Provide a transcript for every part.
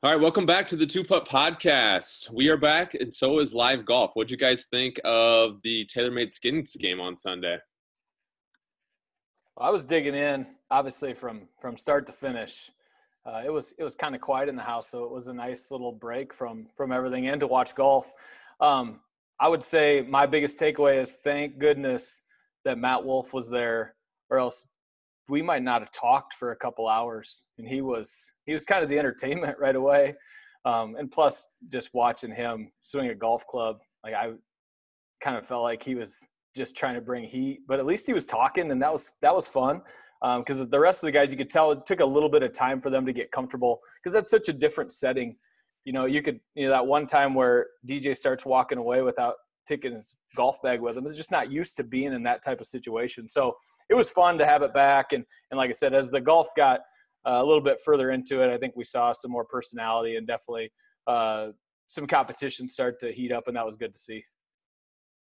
All right, welcome back to the Two Putt Podcast. We are back, and so is live golf. What'd you guys think of the TaylorMade Skins game on Sunday? I was digging in, obviously from from start to finish. Uh, it was it was kind of quiet in the house, so it was a nice little break from from everything and to watch golf. Um, I would say my biggest takeaway is thank goodness that Matt Wolff was there, or else we might not have talked for a couple hours and he was he was kind of the entertainment right away. Um, and plus just watching him swing a golf club like i kind of felt like he was just trying to bring heat but at least he was talking and that was that was fun. Because um, the rest of the guys you could tell it took a little bit of time for them to get comfortable because that's such a different setting. You know you could you know that one time where dj starts walking away without taking his golf bag with him is just not used to being in that type of situation so it was fun to have it back. And and like I said, as the golf got uh, a little bit further into it, I think we saw some more personality and definitely uh, some competition start to heat up, and that was good to see.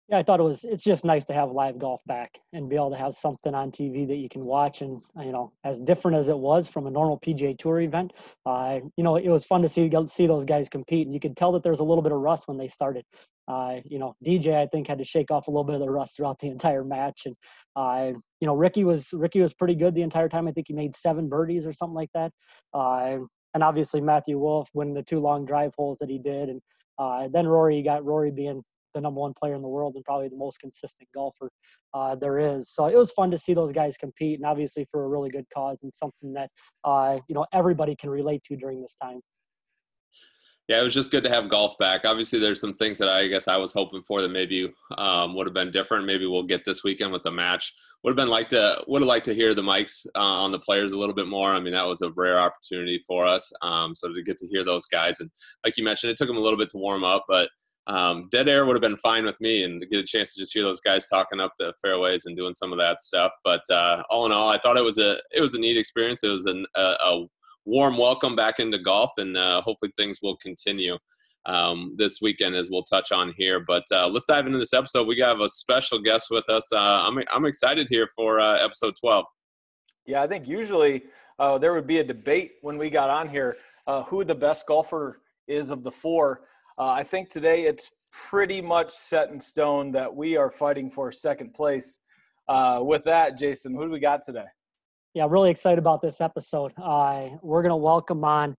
Yeah, I thought it was. It's just nice to have live golf back and be able to have something on TV that you can watch. And you know, as different as it was from a normal PGA Tour event, uh, you know, it was fun to see see those guys compete. And you could tell that there's a little bit of rust when they started. Uh, you know, DJ I think had to shake off a little bit of the rust throughout the entire match, and uh, you know, Rickie was Rickie was pretty good the entire time. I think he made seven birdies or something like that. Uh, and obviously Matthew Wolff winning the two long drive holes that he did, and uh, then Rory got Rory being the number one player in the world and probably the most consistent golfer uh, there is. So it was fun to see those guys compete, and obviously for a really good cause and something that uh, you know everybody can relate to during this time yeah, it was just good to have golf back. Obviously, there's some things that I guess I was hoping for that maybe um, would have been different. Maybe we'll get this weekend with the match. Would have been like to would have liked to hear the mics uh, on the players a little bit more. I mean, that was a rare opportunity for us. Um, so to get to hear those guys, and like you mentioned, it took them a little bit to warm up, but um, dead air would have been fine with me, and get a chance to just hear those guys talking up the fairways and doing some of that stuff. But uh, all in all, I thought it was a it was a neat experience. It was an, a, a warm welcome back into golf, and uh, hopefully things will continue um, this weekend as we'll touch on here. But uh, let's dive into this episode. We have a special guest with us. Uh, I'm I'm excited here for uh, episode 12. Yeah, I think usually uh, there would be a debate when we got on here who the best golfer is of the four. I think today it's pretty much set in stone that we are fighting for second place. with that, Jason, who do we got today? yeah, really excited about this episode. Uh, we're going to welcome on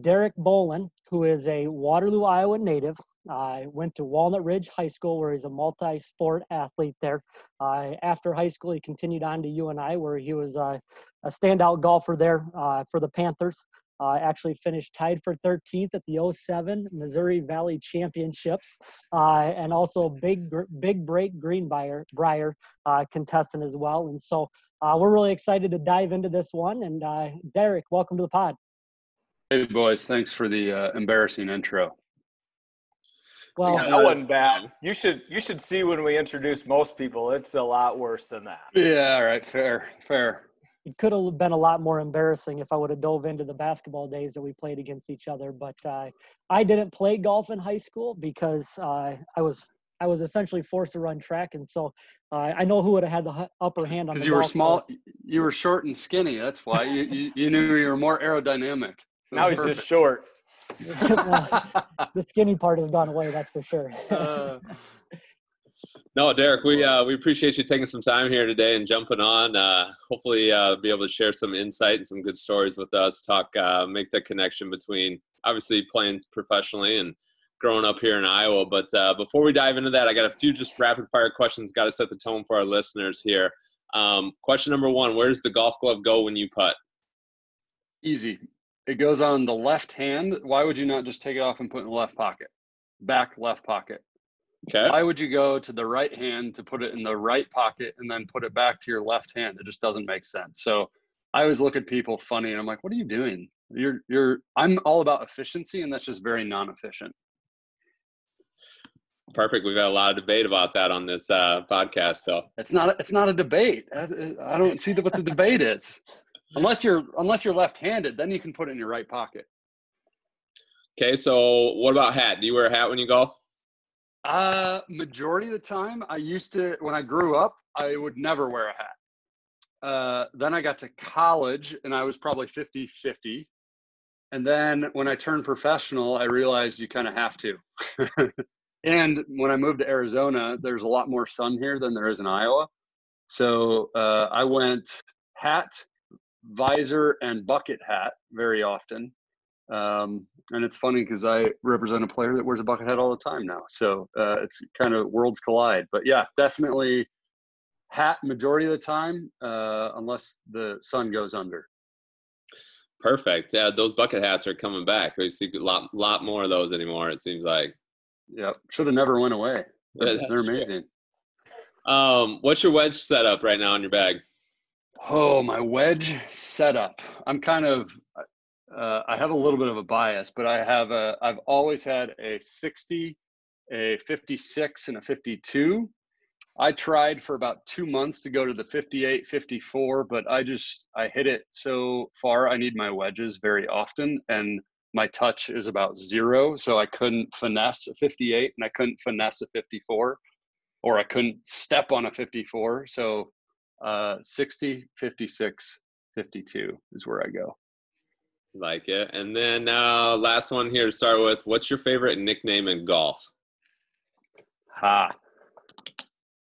Derek Bolin, who is a Waterloo, Iowa native. I uh, went to Walnut Ridge High School, where he's a multi-sport athlete there. Uh, after high school, he continued on to UNI, where he was uh, a standout golfer there uh, for the Panthers. Uh, actually finished tied for 13th at the 07 Missouri Valley Championships, uh, and also big big break Greenbrier Briar uh, contestant as well. And so uh, we're really excited to dive into this one. And uh, Derek, welcome to the pod. Hey boys, thanks for the uh, embarrassing intro. Well, yeah, that wasn't bad. You should you should see when we introduce most people. It's a lot worse than that. Yeah, all right, fair, fair it could have been a lot more embarrassing if I would have dove into the basketball days that we played against each other. But uh, I didn't play golf in high school because uh, I was I was essentially forced to run track, and so uh, I know who would have had the upper hand on. Because you were small, court. you were short and skinny. That's why you, you, you knew you were more aerodynamic. Now he's just short. well, the skinny part has gone away. That's for sure. Uh, no, Derek, we uh, we appreciate you taking some time here today and jumping on. Uh, hopefully, uh, be able to share some insight and some good stories with us. Talk, uh, make the connection between obviously playing professionally and growing up here in Iowa. But uh, before we dive into that, I got a few just rapid fire questions. Got to set the tone for our listeners here. Um, question number one: Where does the golf glove go when you putt? Easy. It goes on the left hand. Why would you not just take it off and put it in the left pocket? Back left pocket. Okay. Why would you go to the right hand to put it in the right pocket and then put it back to your left hand? It just doesn't make sense. So I always look at people funny and I'm like, what are you doing? You're you're I'm all about efficiency and that's just very non-efficient. Perfect. We've had a lot of debate about that on this uh, podcast. So it's not it's not a debate. I, I don't see what the debate is. Unless you're unless you're left-handed, then you can put it in your right pocket. Okay. So what about hat? Do you wear a hat when you golf? Uh, majority of the time, I used to, when I grew up, I would never wear a hat. Uh, then I got to college and I was probably 50 50. and then when I turned professional, I realized you kind of have to. and when I moved to Arizona, there's a lot more sun here than there is in Iowa. So uh, I went hat, visor, and bucket hat very often. Um, and it's funny because I represent a player that wears a bucket hat all the time now. So uh, it's kind of worlds collide. But yeah, definitely hat majority of the time, uh, unless the sun goes under. Perfect. Yeah, those bucket hats are coming back. We see a lot, lot more of those anymore. It seems like. Yep, should have never went away. They're, yeah, they're amazing. True. Um, what's your wedge setup right now in your bag? Oh, my wedge setup. I'm kind of. Uh, I have a little bit of a bias, but I have a. I've always had a 60, a 56, and a 52 I tried for about two months to go to the 58, 54, but I just, I hit it so far. I need my wedges very often, and my touch is about zero. So I couldn't finesse a 58 and I couldn't finesse a 54, or I couldn't step on a 54. So uh, 60, 56, 52 is where I go. Like it. And then uh, last one here to start with what's your favorite nickname in golf? Ha.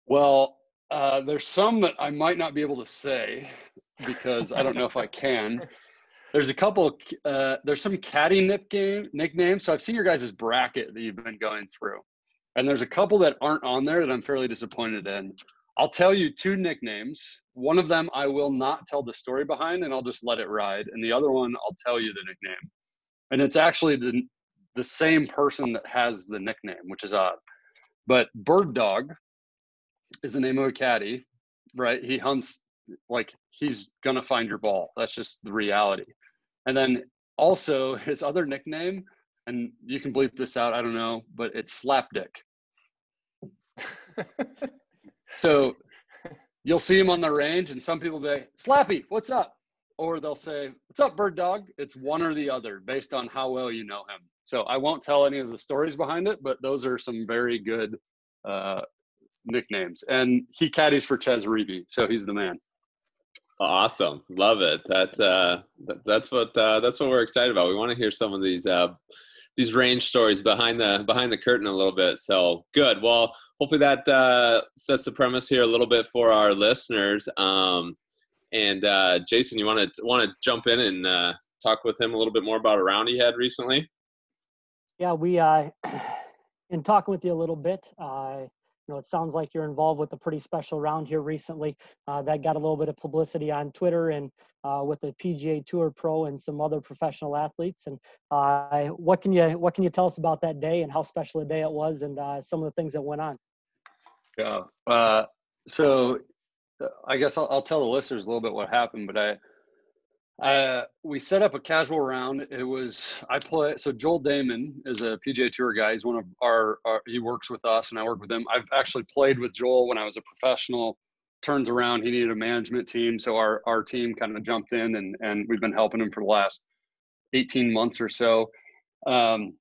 Well, uh, there's some that I might not be able to say because I don't know if I can. There's a couple. Uh, there's some caddy nip game nicknames. So I've seen your guys' bracket that you've been going through, and there's a couple that aren't on there that I'm fairly disappointed in. I'll tell you two nicknames. One of them I will not tell the story behind, and I'll just let it ride. And the other one I'll tell you the nickname, and it's actually the the same person that has the nickname, which is odd. But Bird Dog is the name of a caddy, right? He hunts like he's gonna find your ball. That's just the reality. And then also his other nickname, and you can bleep this out, I don't know, but it's Slapdick. so you'll see him on the range, and some people say, Slappy, what's up? Or they'll say, What's up, bird dog? It's one or the other based on how well you know him. So I won't tell any of the stories behind it, but those are some very good uh, nicknames. And he caddies for Chez Reavie, so he's the man. Awesome, love it. That's uh, that's what uh, that's what we're excited about. We want to hear some of these uh, these range stories behind the behind the curtain a little bit. So good. Well, hopefully that uh, sets the premise here a little bit for our listeners. Um, and uh, Jason, you want to want to jump in and uh, talk with him a little bit more about a round he had recently? Yeah, we uh, in talking with you a little bit. Uh, you know, it sounds like you're involved with a pretty special round here recently uh, that got a little bit of publicity on Twitter and uh, with the PGA Tour Pro and some other professional athletes. And uh, what can you what can you tell us about that day and how special a day it was and uh, some of the things that went on? Yeah. Uh, so uh, I guess I'll, I'll, tell the listeners a little bit what happened, but I uh, we set up a casual round. It was I play. So Joel Dahmen is a PGA Tour guy. He's one of our, our, He works with us, and I work with him. I've actually played with Joel when I was a professional. Turns around, he needed a management team, so our our team kind of jumped in, and and we've been helping him for the last 18 months or so. Um,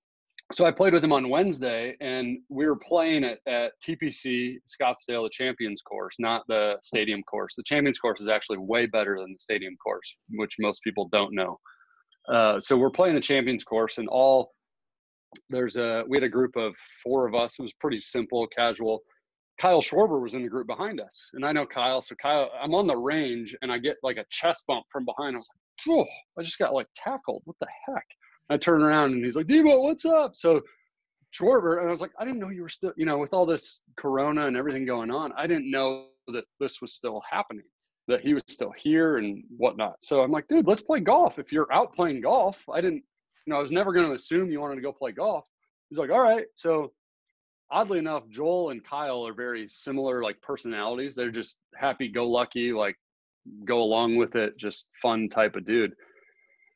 so I played with him on Wednesday, and we were playing at, at TPC Scottsdale, the Champions course, not the stadium course. The Champions course is actually way better than the stadium course, which most people don't know. Uh, so we're playing the Champions course, and all there's a we had a group of four of us. It was pretty simple, casual. Kyle Schwarber was in the group behind us, and I know Kyle. So Kyle, I'm on the range, and I get like a chest bump from behind. I was like, "Oh, I just got like tackled. What the heck?" I turn around and he's like, Debo, what's up? So Schwarber, and I was like, I didn't know you were still, you know, with all this corona and everything going on, I didn't know that this was still happening, that he was still here and whatnot. So I'm like, dude, let's play golf. If you're out playing golf, I didn't, you know, I was never going to assume you wanted to go play golf. He's like, all right. So oddly enough, Joel and Kyle are very similar, like personalities. They're just happy go lucky, like go along with it, just fun type of dude.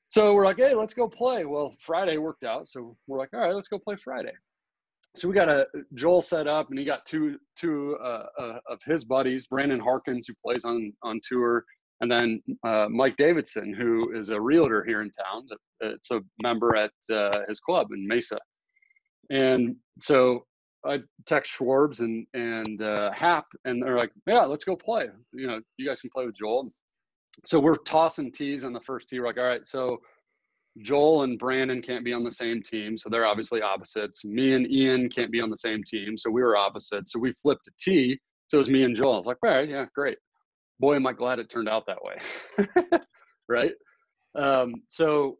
So we're like, hey, let's go play. Well, Friday worked out, so we're like, all right, let's go play Friday. So we got a Joel set up, and he got two two uh, uh, of his buddies, Brandon Harkins, who plays on on tour, and then uh, Mike Davidson, who is a realtor here in town. It's a member at uh, his club in Mesa. And so I text Schwarbs and and uh, Happ, and they're like, yeah, let's go play. You know, you guys can play with Joel so we're tossing tees on the first tee. We're like, all right, so Joel and Brandon can't be on the same team, so they're obviously opposites. Me and Ian can't be on the same team, so we were opposites. So we flipped a T, so it was me and Joel. I was like, all right, yeah, great. Boy, am I glad it turned out that way. right? Um, so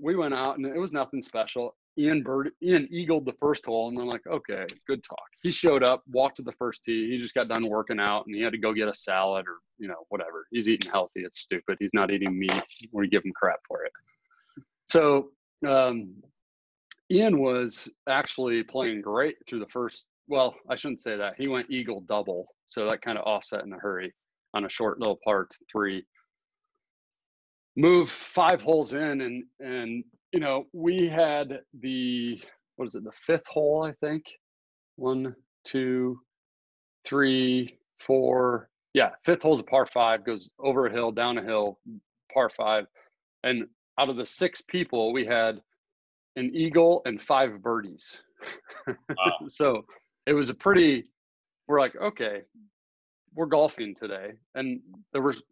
we went out and it was nothing special. Ian Bird, Ian eagled the first hole, and I'm like, okay, good talk. He showed up, walked to the first tee. He just got done working out, and he had to go get a salad or you know whatever. He's eating healthy. It's stupid. He's not eating meat. We give him crap for it. So um, Ian was actually playing great through the first. Well, I shouldn't say that. He went eagle double, so that kind of offset in a hurry on a short little part three. Move five holes in, and and you know we had the what is it the fifth hole I think one two three four yeah fifth hole's a par five goes over a hill down a hill par five and out of the six people, we had an eagle and five birdies. Wow. so it was a pretty, we're like, okay, we're golfing today. And there was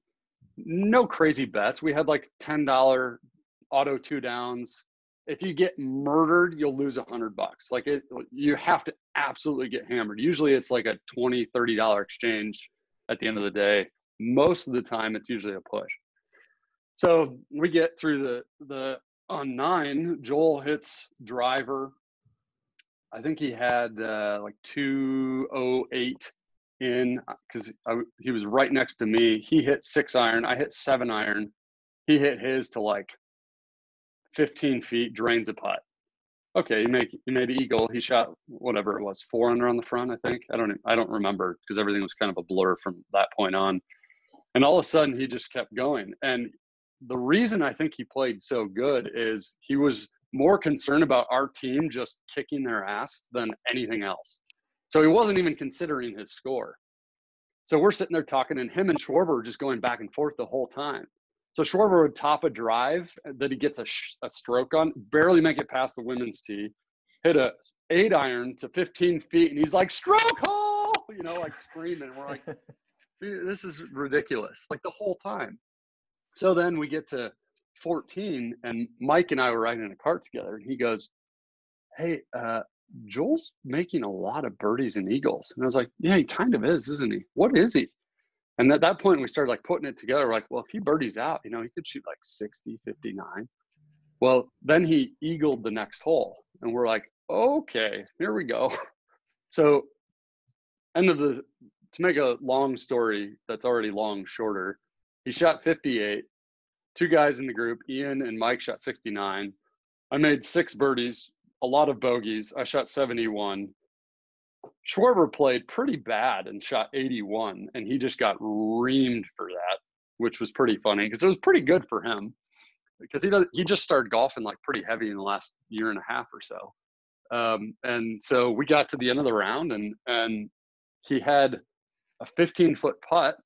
no crazy bets. We had like $10 auto two downs. If you get murdered, you'll lose a hundred bucks. Like it, you have to absolutely get hammered. Usually it's like a 20, $30 exchange at the end of the day. Most of the time it's usually a push. So we get through the the on nine. Joel hits driver. I think he had uh, like two oh eight in because he was right next to me. He hit six iron. I hit seven iron. He hit his to like 15 feet, drains a putt. Okay, he made he made eagle. He shot whatever it was, four under on the front. I think I don't I don't remember because everything was kind of a blur from that point on. And all of a sudden, he just kept going. And the reason I think he played so good is he was more concerned about our team just kicking their ass than anything else. So he wasn't even considering his score. So we're sitting there talking, and him and Schwarber were just going back and forth the whole time. So Schwarber would top a drive that he gets a, sh- a stroke on, barely make it past the women's tee, hit a eight iron to 15 feet, and he's like, "Stroke hole!" You know, like screaming. We're like, "This is ridiculous!" Like the whole time. So then we get to 14, and Mike and I were riding in a cart together, and he goes, Hey, uh, Joel's making a lot of birdies and eagles. And I was like, Yeah, he kind of is, isn't he? What is he? And at that point, we started like putting it together. We're like, well, if he birdies out, you know, he could shoot like 60, 59. Well, then he eagled the next hole. And we're like, okay, here we go. So, end of the, to make a long story that's already long shorter, he shot 58. Two guys in the group, Ian and Mike, shot 69. I made six birdies, a lot of bogeys. I shot 71. Schwarber played pretty bad and shot 81, and he just got reamed for that, which was pretty funny because it was pretty good for him because he does, he just started golfing like pretty heavy in the last year and a half or so. Um, and so we got to the end of the round, and and he had a 15 foot putt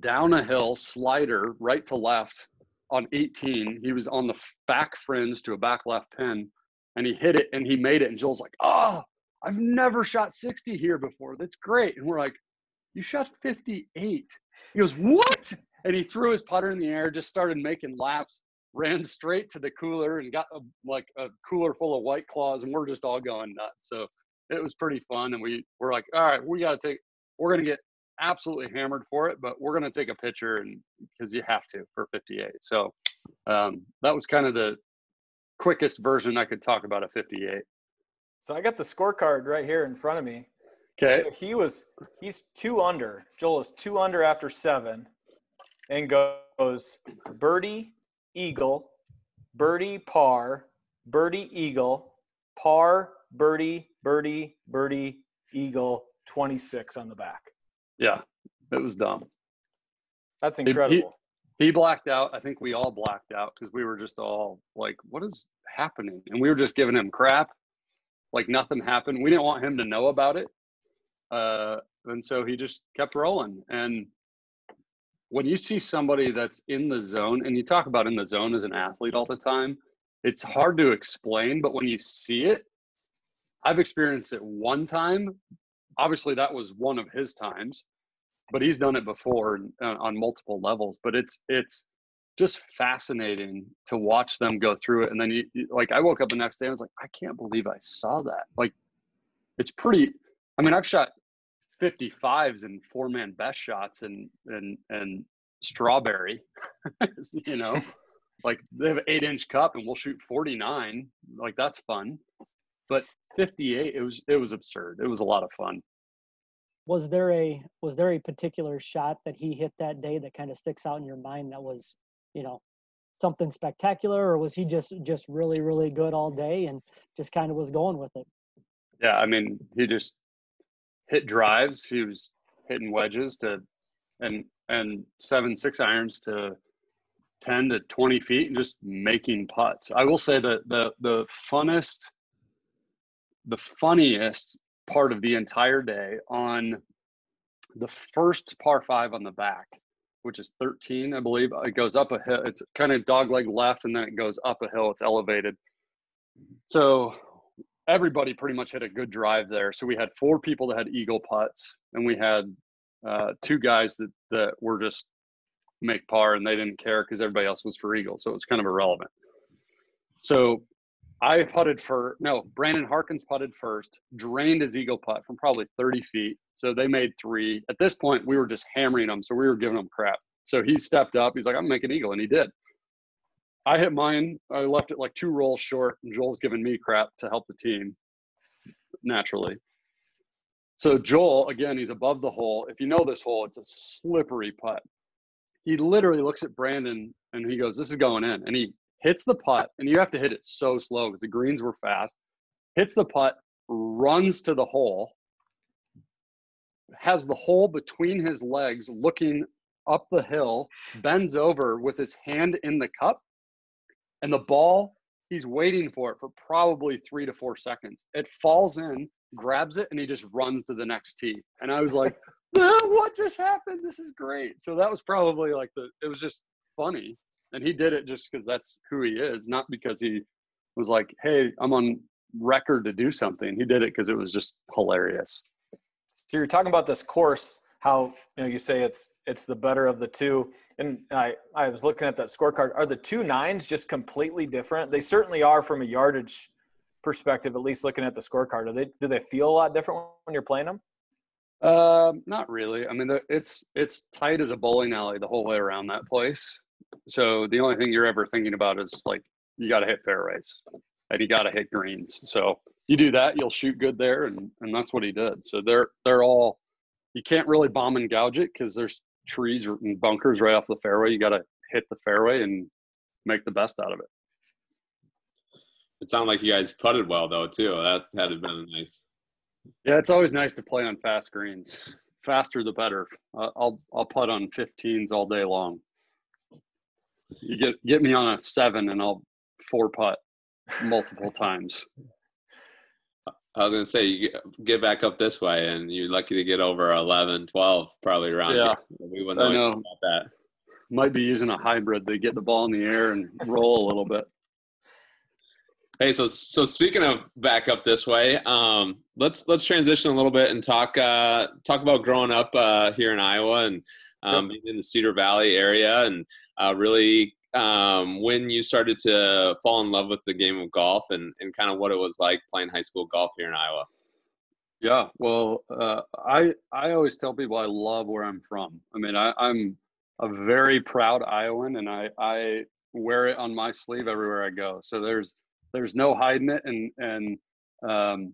down a hill, slider right to left on 18. He was on the back fringe to a back left pin, and he hit it and he made it. And Joel's like, "Oh, I've never shot 60 here before. That's great." And we're like, "You shot 58." He goes, "What?" And he threw his putter in the air, just started making laps, ran straight to the cooler, and got a, like a cooler full of white claws, and we're just all going nuts. So it was pretty fun, and we were like, "All right, we got to take." We're gonna get absolutely hammered for it, but we're going to take a picture and because you have to for 58. So um, that was kind of the quickest version I could talk about a 58. So I got the scorecard right here in front of me. Okay. So he was he's two under. Joel is two under after seven, and goes birdie, eagle, birdie, par, birdie, eagle, par, birdie, birdie, birdie, eagle, 26 on the back. Yeah, it was dumb. That's incredible. He, he blacked out. I think we all blacked out because we were just all like, "What is happening?" And we were just giving him crap, like nothing happened. We didn't want him to know about it, uh, and so he just kept rolling. And when you see somebody that's in the zone, and you talk about in the zone as an athlete all the time, it's hard to explain. But when you see it, I've experienced it one time, obviously that was one of his times, but he's done it before uh, on multiple levels. But it's it's just fascinating to watch them go through it. And then you, you, like I woke up the next day, I was like, I can't believe I saw that. Like it's pretty. I mean, I've shot 55s and four man best shots and and and strawberry, you know, like they have an eight inch cup and we'll shoot 49. Like that's fun. But 58, it was it was absurd. It was a lot of fun. Was there a was there a particular shot that he hit that day that kind of sticks out in your mind that was, you know, something spectacular, or was he just just really really good all day and just kind of was going with it? Yeah, I mean, he just hit drives. He was hitting wedges to and and seven six irons to 10 to 20 feet and just making putts. I will say that the the funnest the funniest part of the entire day on the first par 5 on the back, which is 13, I believe. It goes up a hill. It's kind of dogleg left and then it goes up a hill. It's elevated. So everybody pretty much hit a good drive there. So we had four people that had eagle putts, and we had uh, two guys that that were just make par, and they didn't care because everybody else was for eagle, so it was kind of irrelevant. So I putted for no Brandon Harkins putted first, drained his eagle putt from probably 30 feet. So they made three. At this point, we were just hammering them, so we were giving them crap. So he stepped up. He's like, "I'm making eagle," and he did. I hit mine. I left it like two rolls short, and Joel's giving me crap to help the team naturally. So Joel, again, he's above the hole. If you know this hole, it's a slippery putt. He literally looks at Brandon and he goes, "This is going in," and he hits the putt, and you have to hit it so slow because the greens were fast. Hits the putt, runs to the hole, has the hole between his legs, looking up the hill, bends over with his hand in the cup, and the ball he's waiting for it for probably three to four seconds. It falls in grabs it and he just runs to the next tee. And i was like what just happened? This is great. So that was probably like the it was just funny. And he did it just because that's who he is not because he was like hey i'm on record to do something. He did it because it was just hilarious so you're talking about this course how you know you say it's it's the better of the two. And i i was looking at that scorecard. Are the two nines just completely different? They certainly are from a yardage perspective at least looking at the scorecard. Are they do they feel a lot different when you're playing them? Um not really. I mean it's it's tight as a bowling alley the whole way around that place. So the only thing you're ever thinking about is like you got to hit fairways and you got to hit greens. So you do that you'll shoot good there and and that's what he did so they're they're all you can't really bomb and gouge it because there's trees and bunkers right off the fairway. You got to hit the fairway and make the best out of it. It sounded like you guys putted well though too. That had been nice. Yeah, it's always nice to play on fast greens. Faster the better. I'll I'll putt on 15s all day long. You get get me on a seven and I'll four putt multiple times. I was gonna say you get back up this way, and you're lucky to get over 11, 12, probably around. Yeah, here. we wouldn't know, know about that. Might be using a hybrid to get the ball in the air and roll a little bit. Hey, so so speaking of back up this way, um, let's let's transition a little bit and talk uh, talk about growing up uh, here in Iowa and um, yep. in the Cedar Valley area, and uh, really um, when you started to fall in love with the game of golf and, and kind of what it was like playing high school golf here in Iowa. Yeah, well, uh, I I always tell people I love where I'm from. I mean, I, I'm a very proud Iowan, and I I wear it on my sleeve everywhere I go. So there's there's no hiding it, and and um,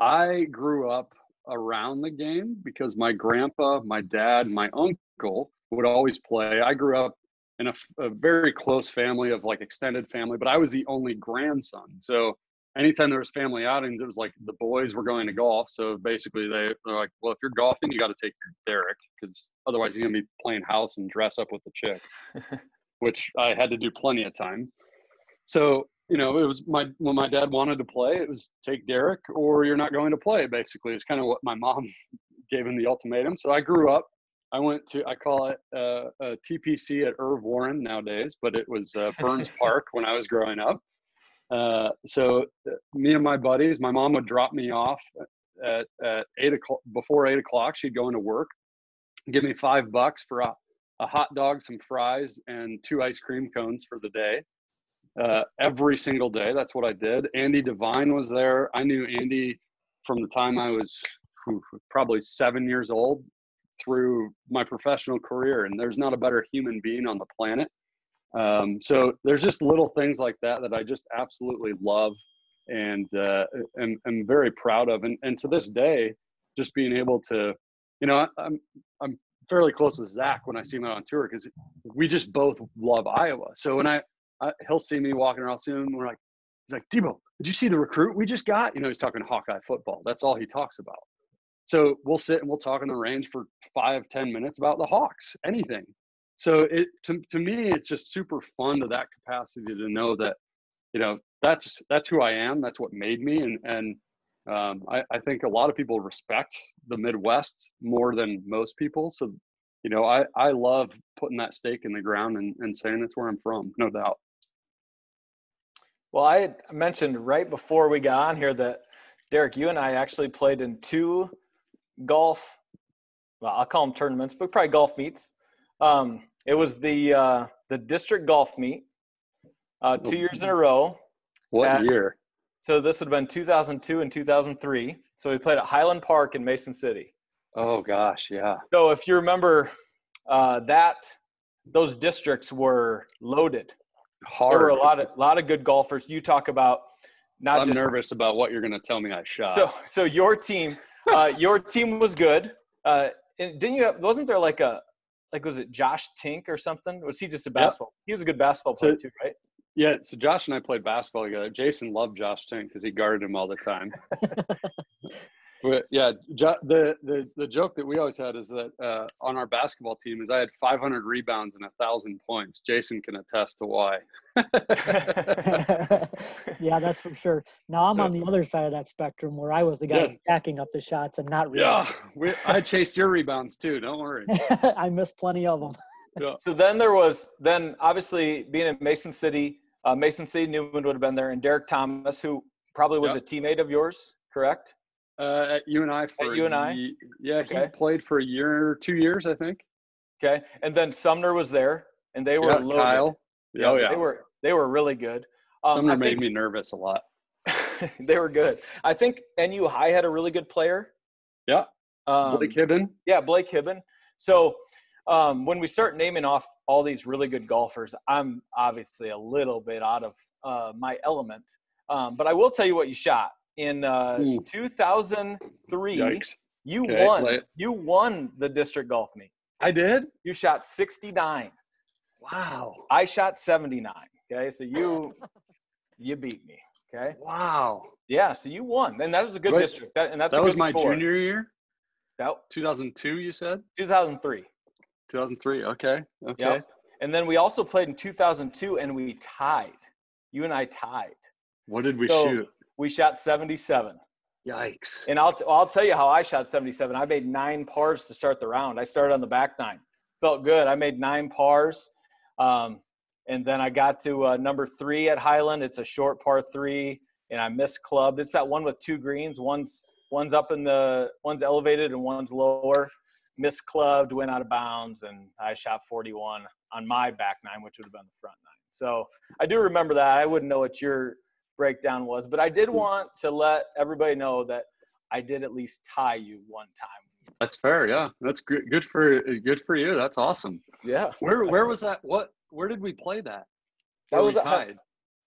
I grew up around the game because my grandpa, my dad, my uncle would always play. I grew up in a, a, very close family of like extended family, but I was the only grandson. So anytime there was family outings, it was like the boys were going to golf. So basically they, they're like, well, if you're golfing, you got to take your Derek because otherwise he's going to be playing house and dress up with the chicks, which I had to do plenty of time. So, you know, it was my, when my dad wanted to play, it was take Derek or you're not going to play. Basically, it's kind of what my mom gave him the ultimatum. So I grew up I went to I call it uh, a TPC at Irv Warren nowadays, but it was uh, Byrnes Park when I was growing up. Uh, so uh, me and my buddies, my mom would drop me off at, at eight o'clock before eight o'clock. She'd go into work, give me five bucks for a, a hot dog, some fries, and two ice cream cones for the day. Uh, every single day, that's what I did. Andy Devine was there. I knew Andy from the time I was probably seven years old through my professional career, and there's not a better human being on the planet. Um, so there's just little things like that that I just absolutely love and uh, am, am very proud of. And, and to this day, just being able to, you know, I'm I'm fairly close with Zach when I see him out on tour because we just both love Iowa. So when I, I, he'll see me walking around, soon, will we're like, he's like, Debo, did you see the recruit we just got? You know, he's talking Hawkeye football. That's all he talks about. So we'll sit and we'll talk on the range for five, ten minutes about the Hawks, anything. So it to, to me, it's just super fun to that capacity to know that, you know, that's that's who I am. That's what made me, and and um, I, I think a lot of people respect the Midwest more than most people. So, you know, I I love putting that stake in the ground and, and saying it's where I'm from, no doubt. Well, I mentioned right before we got on here that Derek, you and I actually played in two golf. Well, I'll call them tournaments, but probably golf meets. Um, it was the uh, the district golf meet, uh, two years in a row. What at, year? So this would have been 2002 and 2003. So we played at Highland Park in Mason City. Oh gosh, yeah. So if you remember, uh, that those districts were loaded. Hard. There were a lot of lot of good golfers. You talk about not I'm just nervous about what you're going to tell me I shot. So so your team uh, your team was good. Uh, and didn't you? Have, wasn't there like a like was it Josh Tink or something? Was he just a basketball? Yep. He was a good basketball player so, too, right? Yeah. So Josh and I played basketball together. Jason loved Josh Tink because he guarded him all the time. but yeah, the the the joke that we always had is that uh, on our basketball team is I had 500 rebounds and a thousand points. Jason can attest to why. yeah, that's for sure. Now I'm on the other side of that spectrum where I was the guy yeah. backing up the shots and not. Yeah, we, I chased your rebounds too. Don't worry. I missed plenty of them. Yeah. So then there was then obviously being in Mason City, uh, Mason City Newman would have been there, and Derek Thomas, who probably was a teammate of yours, correct? Uh, at UNI for at UNI. yeah, okay. he played for a year, two years, I think. Okay, and then Sumner was there, and they were yeah, loaded. Kyle. Yeah, oh yeah, they were they were really good. Um, Sumner I made think, me nervous a lot. they were good. I think NU High had a really good player. Yeah. Um, Blake Hibben. Yeah, Blake Hibben. So um, when we start naming off all these really good golfers, I'm obviously a little bit out of uh, my element. Um, but I will tell you what you shot in uh, 2003. Yikes. You okay, won. You won the district golf meet. I did. You shot 69. Wow. I shot 79. Okay, so you you beat me. Okay. Wow. Yeah, so you won, and that was a good Wait, district. That and that's that was my score. junior year. That 2002. You said 2003. 2003. Okay. Okay. Yep. And then we also played in 2002, and we tied. You and I tied. What did we so, shoot? We shot 77. Yikes. And I'll, t- I'll tell you how I shot 77. I made nine pars to start the round. I started on the back nine. Felt good. I made nine pars. Um, and then I got to uh, number three at Highland. It's a short par three, and I missed clubbed. It's that one with two greens. One's one's up in the one's elevated and one's lower. Missed clubbed, went out of bounds, and I shot 41 on my back nine, which would have been the front nine. So I do remember that. I wouldn't know what your breakdown was. But I did hmm. want to let everybody know that I did at least tie you one time. That's fair. Yeah, that's good. Good for good for you. That's awesome. Yeah. Where where was that? What where did we play that? That was at, tied. That,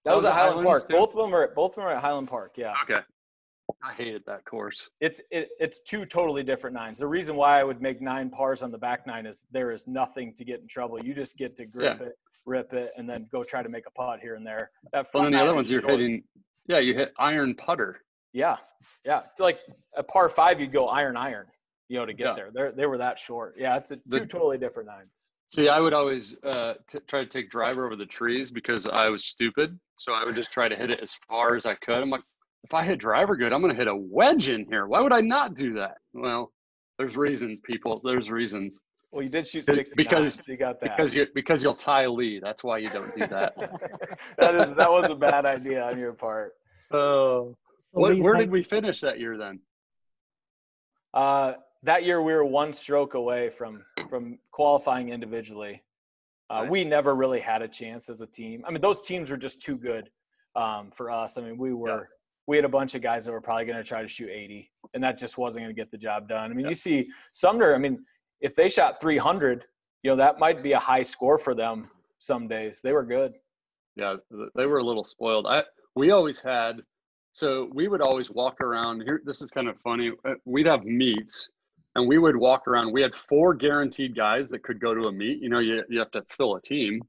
that was, at Highland Park. Too? Both of them are both of them are at Highland Park. Yeah. Okay. I hated that course. It's it, it's two totally different nines. The reason why I would make nine pars on the back nine is there is nothing to get in trouble. You just get to grip yeah. it, rip it, and then go try to make a putt here and there. That. And then the other ones you're hitting. Yeah, you hit iron putter. Yeah, yeah. Like a par five, you'd go iron iron, you know, to get yeah. there. They they were that short. Yeah, it's a, two the, totally different nines. See, I would always uh, t- try to take driver over the trees because I was stupid. So I would just try to hit it as far as I could. I'm like, if I hit driver good, I'm going to hit a wedge in here. Why would I not do that? Well, there's reasons, people. There's reasons. Well, you did shoot 60 because so you got that. Because you because you'll tie Lee. That's why you don't do that. that is that was a bad idea on your part. Oh, uh, where did we finish that year then? Uh, that year we were one stroke away from from qualifying individually. Uh, We never really had a chance as a team. I mean, those teams were just too good um, for us. I mean, we were yeah. we had a bunch of guys that were probably going to try to shoot 80, and that just wasn't going to get the job done. I mean, yeah. you see Sumner. I mean, if they shot 300, you know that might be a high score for them some days. They were good. Yeah, they were a little spoiled. I we always had so we would always walk around here this is kind of funny uh, we'd have meets and we would walk around we had four guaranteed guys that could go to a meet you know you, you have to fill a team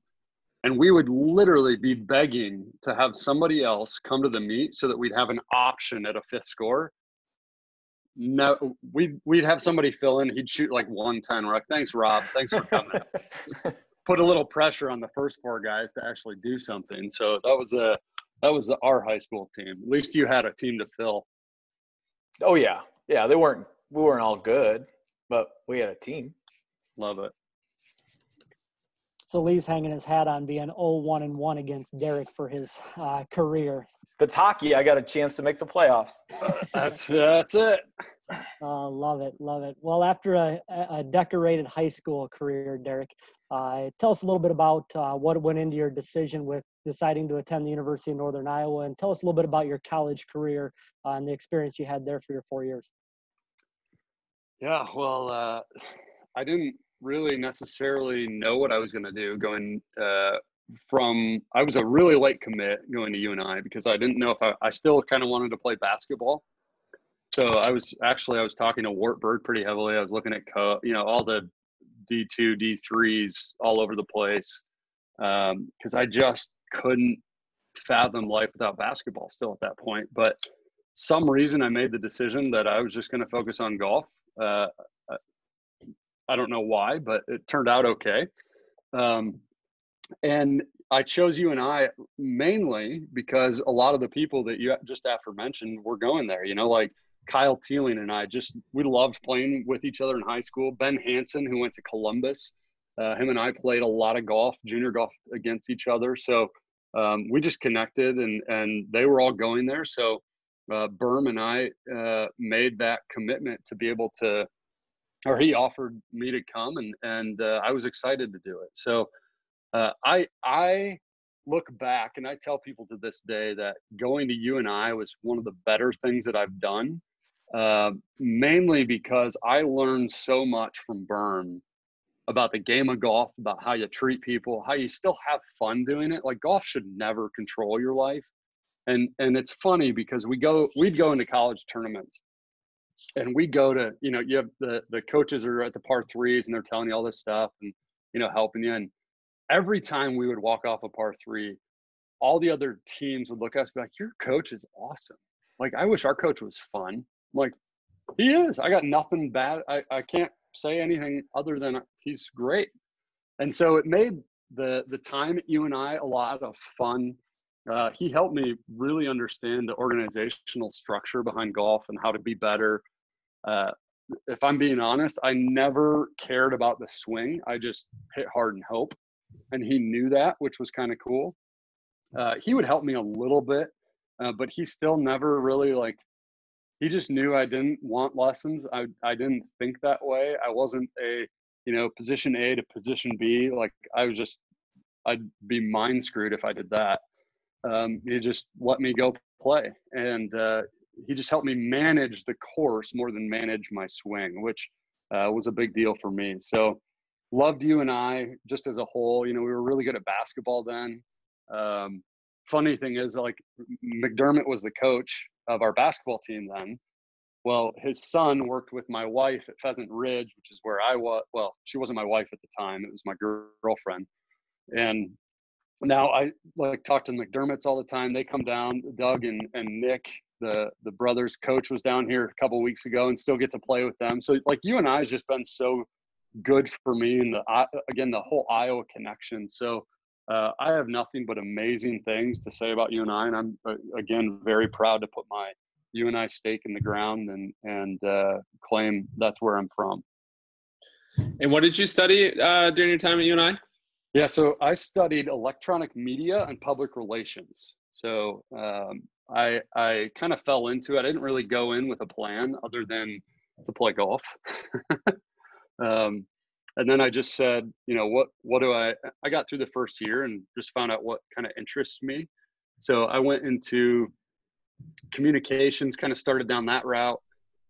and we would literally be begging to have somebody else come to the meet so that we'd have an option at a fifth score no we'd, we'd have somebody fill in he'd shoot like 110 we're like thanks rob thanks for coming put a little pressure on the first four guys to actually do something so that was a that was the, our high school team. At least you had a team to fill. Oh yeah, yeah. They weren't we weren't all good, but we had a team. Love it. So Lee's hanging his hat on being 0-1 and 1 against Derek for his uh, career. If it's hockey, I got a chance to make the playoffs. that's that's it. Uh, love it, love it. Well, after a, a decorated high school career, Derek, uh, tell us a little bit about uh, what went into your decision with deciding to attend the University of Northern Iowa, and tell us a little bit about your college career uh, and the experience you had there for your four years. Yeah, well, uh, I didn't really necessarily know what I was going to do going uh, from. I was a really late commit going to UNI because I didn't know if I, I still kind of wanted to play basketball. So I was actually I was talking to Wartburg pretty heavily. I was looking at co, you know all the D2, D3s all over the place because um, I just couldn't fathom life without basketball still at that point. But some reason I made the decision that I was just going to focus on golf. Uh, I don't know why, but it turned out okay. Um, and I chose UNI mainly because a lot of the people that you just aforementioned were going there. You know, like Kyle Teeling and I just we loved playing with each other in high school. Ben Hanson, who went to Columbus, uh, him and I played a lot of golf, junior golf against each other. So um, we just connected, and and they were all going there. So uh, Berm and I uh, made that commitment to be able to, or he offered me to come, and and uh, I was excited to do it. So uh, I I look back and I tell people to this day that going to UNI was one of the better things that I've done. Uh, mainly because I learned so much from Berm about the game of golf, about how you treat people, how you still have fun doing it. Like golf should never control your life. And and it's funny because we go we'd go into college tournaments and we go to, you know, you have the the coaches are at the par threes and they're telling you all this stuff and you know, helping you. And every time we would walk off a par three, all the other teams would look at us be like, Your coach is awesome. Like I wish our coach was fun. I'm like, he is. I got nothing bad. I, I can't say anything other than he's great. And so it made the the time at UNI a lot of fun. Uh, he helped me really understand the organizational structure behind golf and how to be better. Uh, if I'm being honest, I never cared about the swing. I just hit hard and hope, and he knew that, which was kind of cool. Uh, he would help me a little bit, uh, but he still never really like he just knew I didn't want lessons. I I didn't think that way. I wasn't a you know position A to position B. Like I was just I'd be mind screwed if I did that. Um, he just let me go play, and uh, he just helped me manage the course more than manage my swing, which uh, was a big deal for me. So loved UNI just as a whole. You know, we were really good at basketball then. Um, funny thing is, like McDermott was the coach of our basketball team then. Well, his son worked with my wife at Pheasant Ridge, which is where I was. Well, she wasn't my wife at the time; it was my girlfriend. And now I like talk to McDermott's all the time. They come down. Doug and and Nick, the the brothers coach, was down here a couple weeks ago, and still get to play with them. So like UNI has just been so good for me, and the again the whole Iowa connection. So uh, I have nothing but amazing things to say about you and I'm uh, again very proud to put my UNI stake in the ground and and uh, claim that's where I'm from. And what did you study uh, during your time at UNI? Yeah, so I studied electronic media and public relations. So um, I I kind of fell into it. I didn't really go in with a plan other than to play golf. um, and then I just said, you know, what what do I? I got through the first year and just found out what kind of interests me. So I went into communications, kind of started down that route.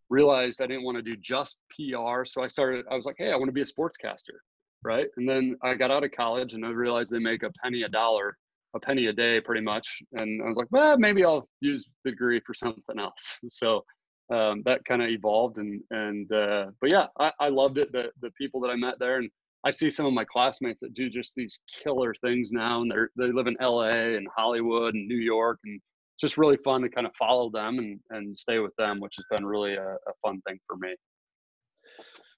Realized I didn't want to do just PR, so I started. I was like, hey, I want to be a sportscaster, right? And then I got out of college and I realized they make a penny a dollar, a penny a day, pretty much. And I was like, well, maybe I'll use the degree for something else. So um, that kind of evolved and and uh, but yeah I, I loved it the the people that i met there and i see some of my classmates that do just these killer things now and they're they live in la and hollywood and new york and it's just really fun to kind of follow them and and stay with them which has been really a, a fun thing for me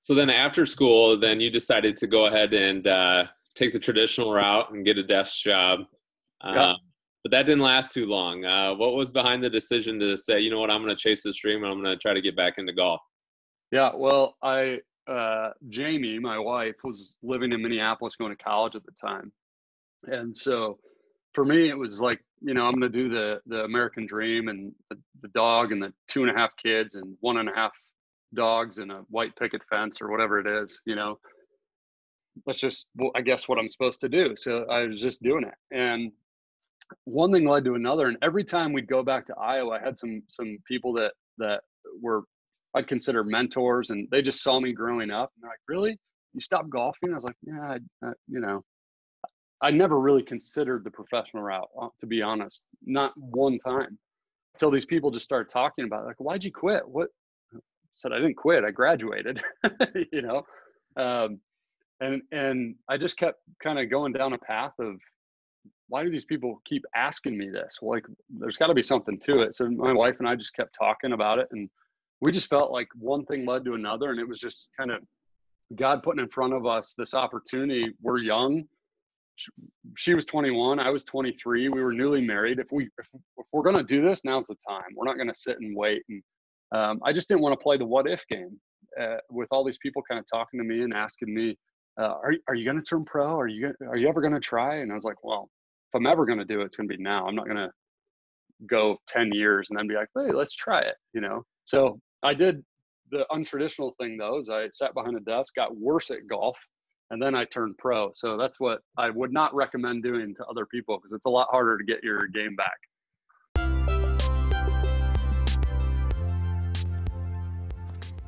so then after school then you decided to go ahead and uh, take the traditional route and get a desk job uh, but that didn't last too long. Uh, what was behind the decision to say, you know what, I'm going to chase this dream and I'm going to try to get back into golf? Yeah, well, I uh, Jamie, my wife, was living in Minneapolis going to college at the time, and so for me, it was like, you know, I'm going to do the the American dream and the, the dog and the two and a half kids and one and a half dogs and a white picket fence or whatever it is, you know. That's just, well, I guess, what I'm supposed to do. So I was just doing it, and one thing led to another and every time we'd go back to iowa i had some some people that that were i'd consider mentors and they just saw me growing up and they're like really you stopped golfing i was like yeah I, I, you know i never really considered the professional route uh, to be honest not one time until these people just started talking about it. like why'd you quit what said i didn't quit i graduated you know um, and and i just kept kind of going down a path of why do these people keep asking me this? Like, there's got to be something to it. So my wife and I just kept talking about it, and we just felt like one thing led to another, and it was just kind of God putting in front of us this opportunity. We're young. She was 21. I was 23. We were newly married. If we if, if we're gonna do this, now's the time. We're not gonna sit and wait. And um, I just didn't want to play the what if game uh, with all these people kind of talking to me and asking me, uh, "Are are you gonna turn pro? Are you are you ever gonna try?" And I was like, "Well, if I'm ever going to do it, it's going to be now. I'm not going to go 10 years and then be like, hey, let's try it, you know? So I did the untraditional thing though, is I sat behind a desk, got worse at golf, and then I turned pro. So that's what I would not recommend doing to other people because it's a lot harder to get your game back.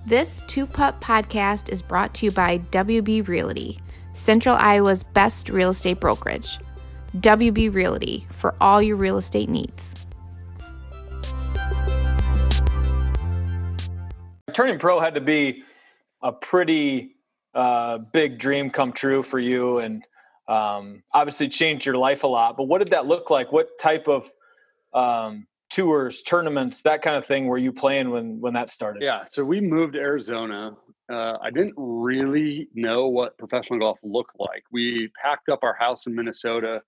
This Two Pup podcast is brought to you by WB Realty, Central Iowa's best real estate brokerage. WB Realty for all your real estate needs. Turning pro had to be a pretty uh, big dream come true for you, and um, obviously changed your life a lot. But what did that look like? What type of um, tours, tournaments, that kind of thing were you playing when when that started? Yeah, so we moved to Arizona. Uh, I didn't really know what professional golf looked like. We packed up our house in Minnesota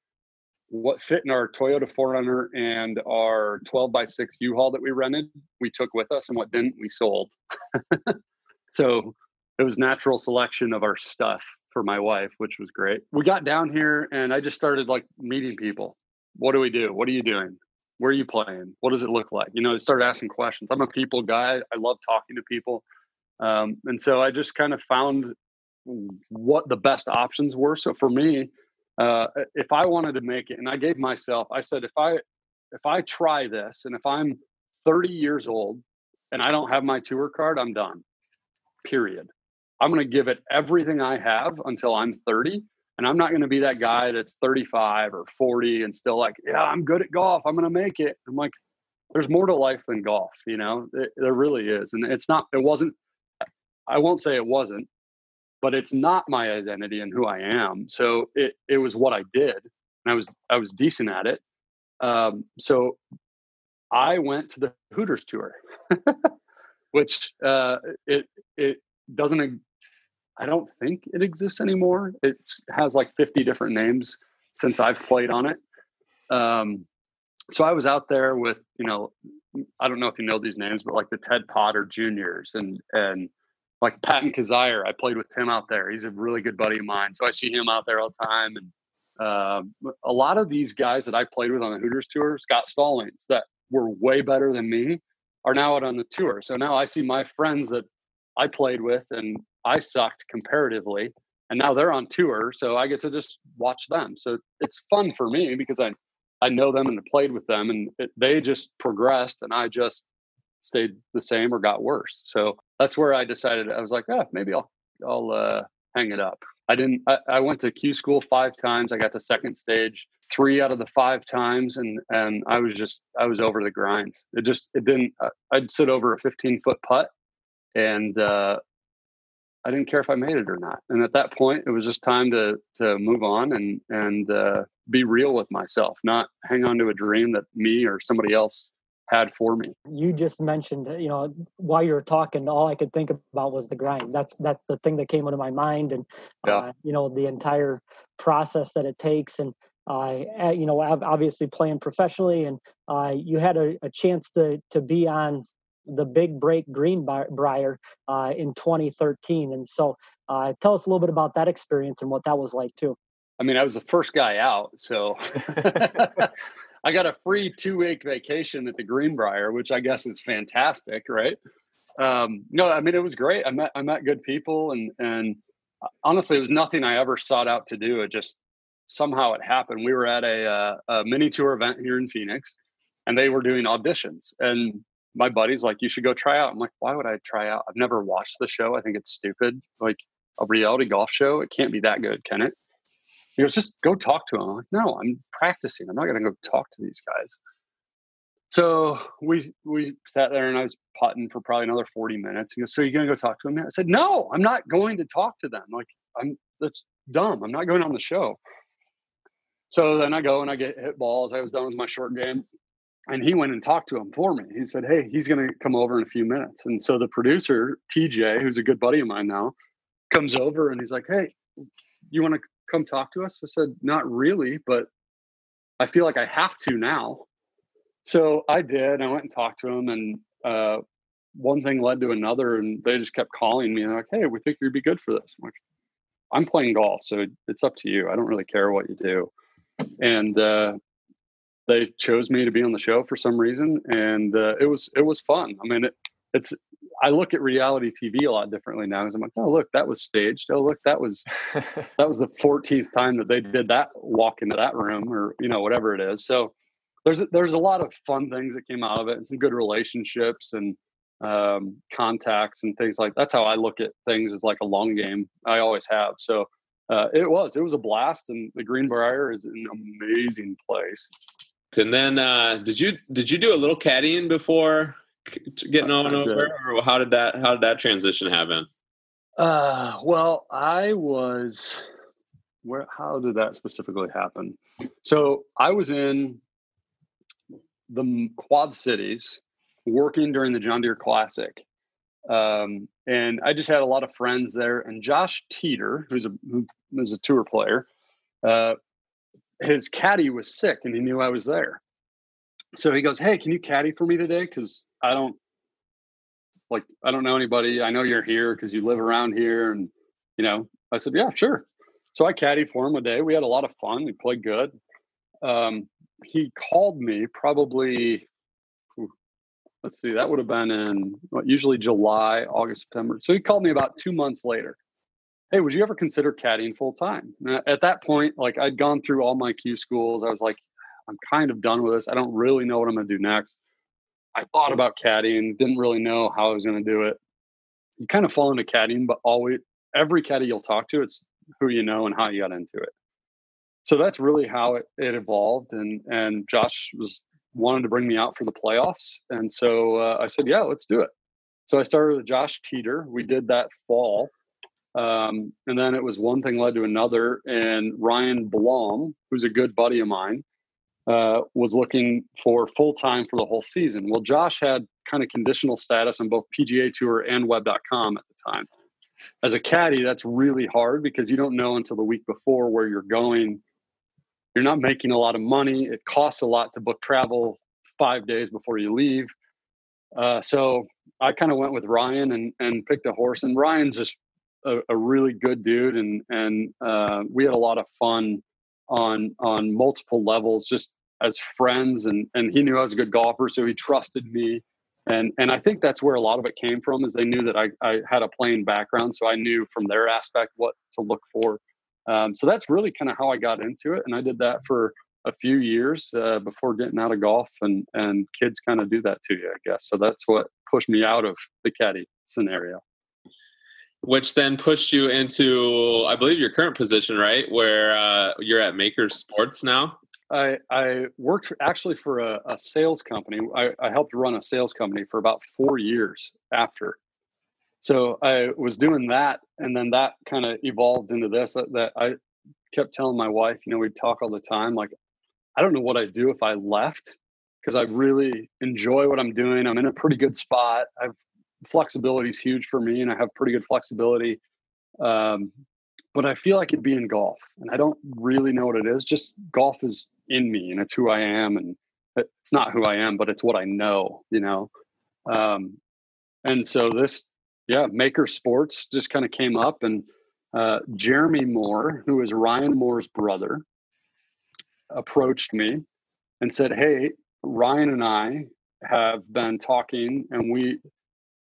what fit in our Toyota 4Runner and our 12 by 6 U-Haul that we rented, we took with us, and what didn't, we sold. so it was natural selection of our stuff for my wife, which was great. We got down here, and I just started like meeting people. What do we do? What are you doing? Where are you playing? What does it look like? You know, I started asking questions. I'm a people guy. I love talking to people. Um, and so I just kind of found what the best options were. So for me, uh, if I wanted to make it, and I gave myself, I said, if I if I try this, and if I'm 30 years old and I don't have my tour card, I'm done. Period. I'm going to give it everything I have until I'm 30. And I'm not going to be that guy that's 35 or 40 and still like, yeah, I'm good at golf. I'm going to make it. I'm like, there's more to life than golf, you know, it, there really is. And it's not, it wasn't, I won't say it wasn't but it's not my identity and who I am. So it it was what I did, and I was I was decent at it. Um, so I went to the Hooters tour, which uh, it it doesn't. I don't think it exists anymore. It has like 50 different names since I've played on it. Um, so I was out there with you know I don't know if you know these names, but like the Ted Potter Juniors and and like Patton Kizzire, I played with him out there. He's a really good buddy of mine. So I see him out there all the time. And uh, a lot of these guys that I played with on the Hooters tour, Scott Stallings, that were way better than me, are now out on the tour. So now I see my friends that I played with and I sucked comparatively. And now they're on tour, so I get to just watch them. So it's fun for me because I I know them and played with them, and it, they just progressed, and I just stayed the same or got worse. So that's where I decided I was like, oh, maybe I'll I'll uh, hang it up. I didn't. I, I went to Q school five times. I got to second stage three out of the five times, and and I was just I was over the grind. It just it didn't. I'd sit over a 15 foot putt, and uh, I didn't care if I made it or not. And at that point, it was just time to to move on and and uh, be real with myself, not hang on to a dream that me or somebody else had for me. You just mentioned, you know, while you were talking, all I could think about was the grind. That's that's the thing that came into my mind, and yeah. uh, you know, the entire process that it takes, and uh, you know, obviously playing professionally, and uh, you had a, a, chance to to be on the big break Greenbrier uh, in 2013, and so uh, tell us a little bit about that experience and what that was like too. I mean, I was the first guy out, so I got a free two week vacation at the Greenbrier, which I guess is fantastic, right? Um, no, I mean it was great. I met I met good people, and and uh, honestly, it was nothing I ever sought out to do. It just somehow it happened. We were at a, uh, a mini tour event here in Phoenix, and they were doing auditions, and my buddy's like, "You should go try out." I'm like, "Why would I try out? I've never watched the show. I think it's stupid. Like a reality golf show, it can't be that good, can it?" He goes, just go talk to him. I'm like, no, I'm practicing. I'm not going to go talk to these guys. So we we sat there and I was putting for probably another 40 minutes. He goes, so you're going to go talk to him? I said, no, I'm not going to talk to them. Like I'm, that's dumb. I'm not going on the show. So then I go and I get hit balls. I was done with my short game. And he went and talked to him for me. He said, Hey, he's going to come over in a few minutes. And so the producer, TJ, who's a good buddy of mine now, comes over and he's like, Hey, you want to come talk to us? I said, not really, but I feel like I have to now. So I did. I went and talked to him, and uh, one thing led to another, and they just kept calling me and like, "Hey, we think you'd be good for this." I'm like, "I'm playing golf, so it's up to you. I don't really care what you do." And uh, they chose me to be on the show for some reason, and uh, it was it was fun. I mean, it, it's I look at reality TV a lot differently now. Because I'm like, oh look, that was staged. Oh look, that was that was the 14th time that they did that walk into that room, or you know whatever it is. So there's there's a lot of fun things that came out of it, and some good relationships and um, contacts and things like. That's how I look at things as like a long game. I always have. So uh, it was it was a blast, and the Greenbrier is an amazing place. And then, uh, did you did you do a little caddying before getting on over, or how did that how did that transition happen? Uh, well, I was where. How did that specifically happen? So I was in the Quad Cities working during the John Deere Classic, um, and I just had a lot of friends there. And Josh Teater, who's a who is a tour player, uh, his caddy was sick, and he knew I was there. So he goes, "Hey, can you caddy for me today? Because I don't like I don't know anybody. I know you're here because you live around here, and you know." I said, "Yeah, sure." So I caddied for him a day. We had a lot of fun. We played good. Um, he called me probably. Let's see, that would have been in what, usually July, August, September. So he called me about two months later. Hey, would you ever consider caddying full time? At that point, like I'd gone through all my Q schools. I was like, I'm kind of done with this. I don't really know what I'm going to do next. I thought about caddying, didn't really know how I was going to do it. You kind of fall into caddying, but always every caddy you'll talk to, it's who you know and how you got into it. So that's really how it, it evolved. And and Josh was wanted to bring me out for the playoffs, and so uh, I said, yeah, let's do it. So I started with Josh Teater. We did that fall. Um, and then it was one thing led to another. And Ryan Blaum, who's a good buddy of mine, uh, was looking for full time for the whole season. Well, Josh had kind of conditional status on both PGA Tour and Web.com at the time. As a caddy, that's really hard because you don't know until the week before where you're going. You're not making a lot of money. It costs a lot to book travel five days before you leave. Uh, so I kind of went with Ryan and and picked a horse. And Ryan's just a, a really good dude, and and uh, we had a lot of fun on on multiple levels just as friends and and he knew I was a good golfer so he trusted me and and I think that's where a lot of it came from is they knew that I, I had a playing background, so I knew from their aspect what to look for. Um, so that's really kind of how I got into it, and I did that for a few years uh, before getting out of golf, and and kids kind of do that to you, I guess. So that's what pushed me out of the caddy scenario. Which then pushed you into, I believe, your current position, right? Where uh, you're at Makers Sports now. I, I worked actually for a, a sales company. I, I, helped run a sales company for about four years after. So I was doing that, and then that kind of evolved into this. That, that, I kept telling my wife, you know, we'd talk all the time. Like, I don't know what I'd do if I left because I really enjoy what I'm doing. I'm in a pretty good spot. I've flexibility is huge for me, and I have pretty good flexibility. Um, but I feel like it'd be in golf, and I don't really know what it is. Just golf is in me and it's who I am and it's not who I am, but it's what I know, you know? Um, and so this, yeah, maker sports just kind of came up and, uh, Jeremy Moore, who is Ryan Moore's brother, approached me and said, Hey, Ryan and I have been talking and we,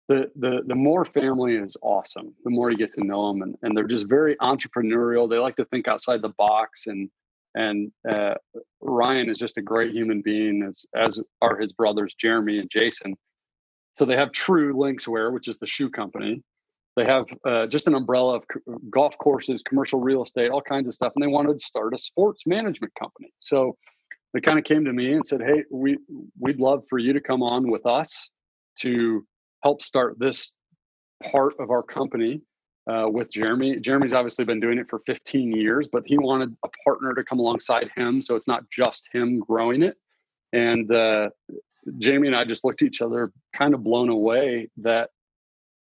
the, the the Moore family is awesome. The more you get to know them, and, and they're just very entrepreneurial. They like to think outside the box, and and uh, Ryan is just a great human being, as as are his brothers Jeremy and Jason. So they have True Linkswear, which is the shoe company. They have uh, just an umbrella of golf courses, commercial real estate, all kinds of stuff, and they wanted to start a sports management company. So they kind of came to me and said, "Hey, we we'd love for you to come on with us to help start this part of our company uh, with Jeremy. Jeremy's obviously been doing it for 15 years, but he wanted a partner to come alongside him. So it's not just him growing it. And uh, Jamie and I just looked at each other, kind of blown away that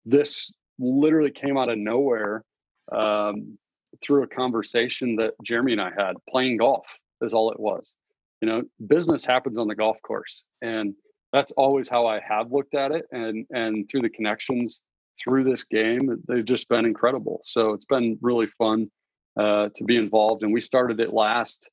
this literally came out of nowhere um, through a conversation that Jeremy and I had. Playing golf is all it was. You know, business happens on the golf course, and that's always how I have looked at it. And and through the connections through this game. They've just been incredible. So it's been really fun uh, to be involved. And we started it last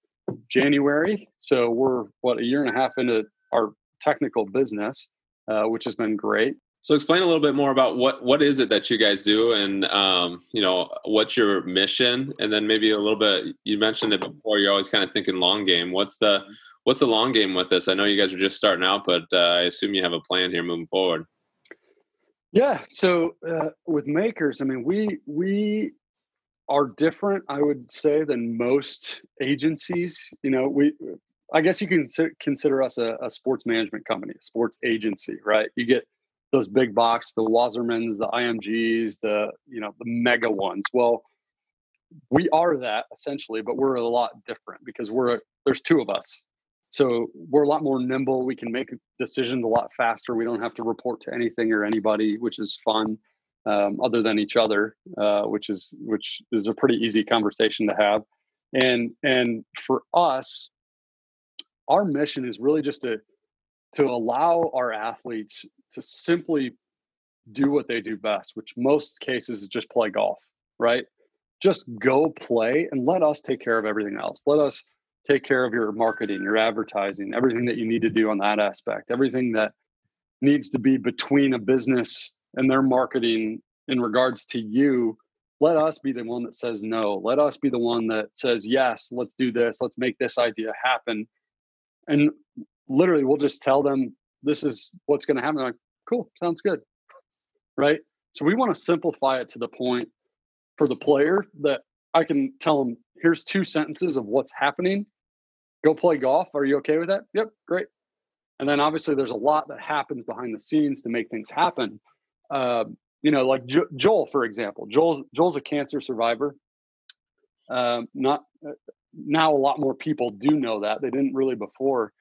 January. So we're, what, a year and a half into our technical business, uh, which has been great. So explain a little bit more about what what is it that you guys do, and um, you know what's your mission, and then maybe a little bit. You mentioned it before. You're always kind of thinking long game. What's the what's the long game with this? I know you guys are just starting out, but uh, I assume you have a plan here moving forward. Yeah. So uh, with makers, I mean, we we are different, I would say, than most agencies. You know, we I guess you can consider us a, a sports management company, a sports agency, right? You get those big box, the Wassermans, the IMGs, the you know the mega ones. Well, we are that essentially, but we're a lot different because we're there's two of us so we're a lot more nimble. We can make decisions a lot faster. We don't have to report to anything or anybody, which is fun, um, other than each other, uh, which is which is a pretty easy conversation to have. And and for us, our mission is really just to to allow our athletes to simply do what they do best, which most cases is just play golf, right? Just go play and let us take care of everything else. Let us take care of your marketing, your advertising, everything that you need to do on that aspect, everything that needs to be between a business and their marketing in regards to you. Let us be the one that says no. Let us be the one that says, yes, let's do this. Let's make this idea happen. And literally, we'll just tell them this is what's going to happen. They're like, cool, sounds good. Right. So we want to simplify it to the point for the player that I can tell them, here's two sentences of what's happening go play golf. Are you okay with that? Yep, great. And then obviously there's a lot that happens behind the scenes to make things happen. Uh, you know, like jo- Joel, for example. Joel's Joel's a cancer survivor. Um, not uh, now, a lot more people do know that they didn't really before.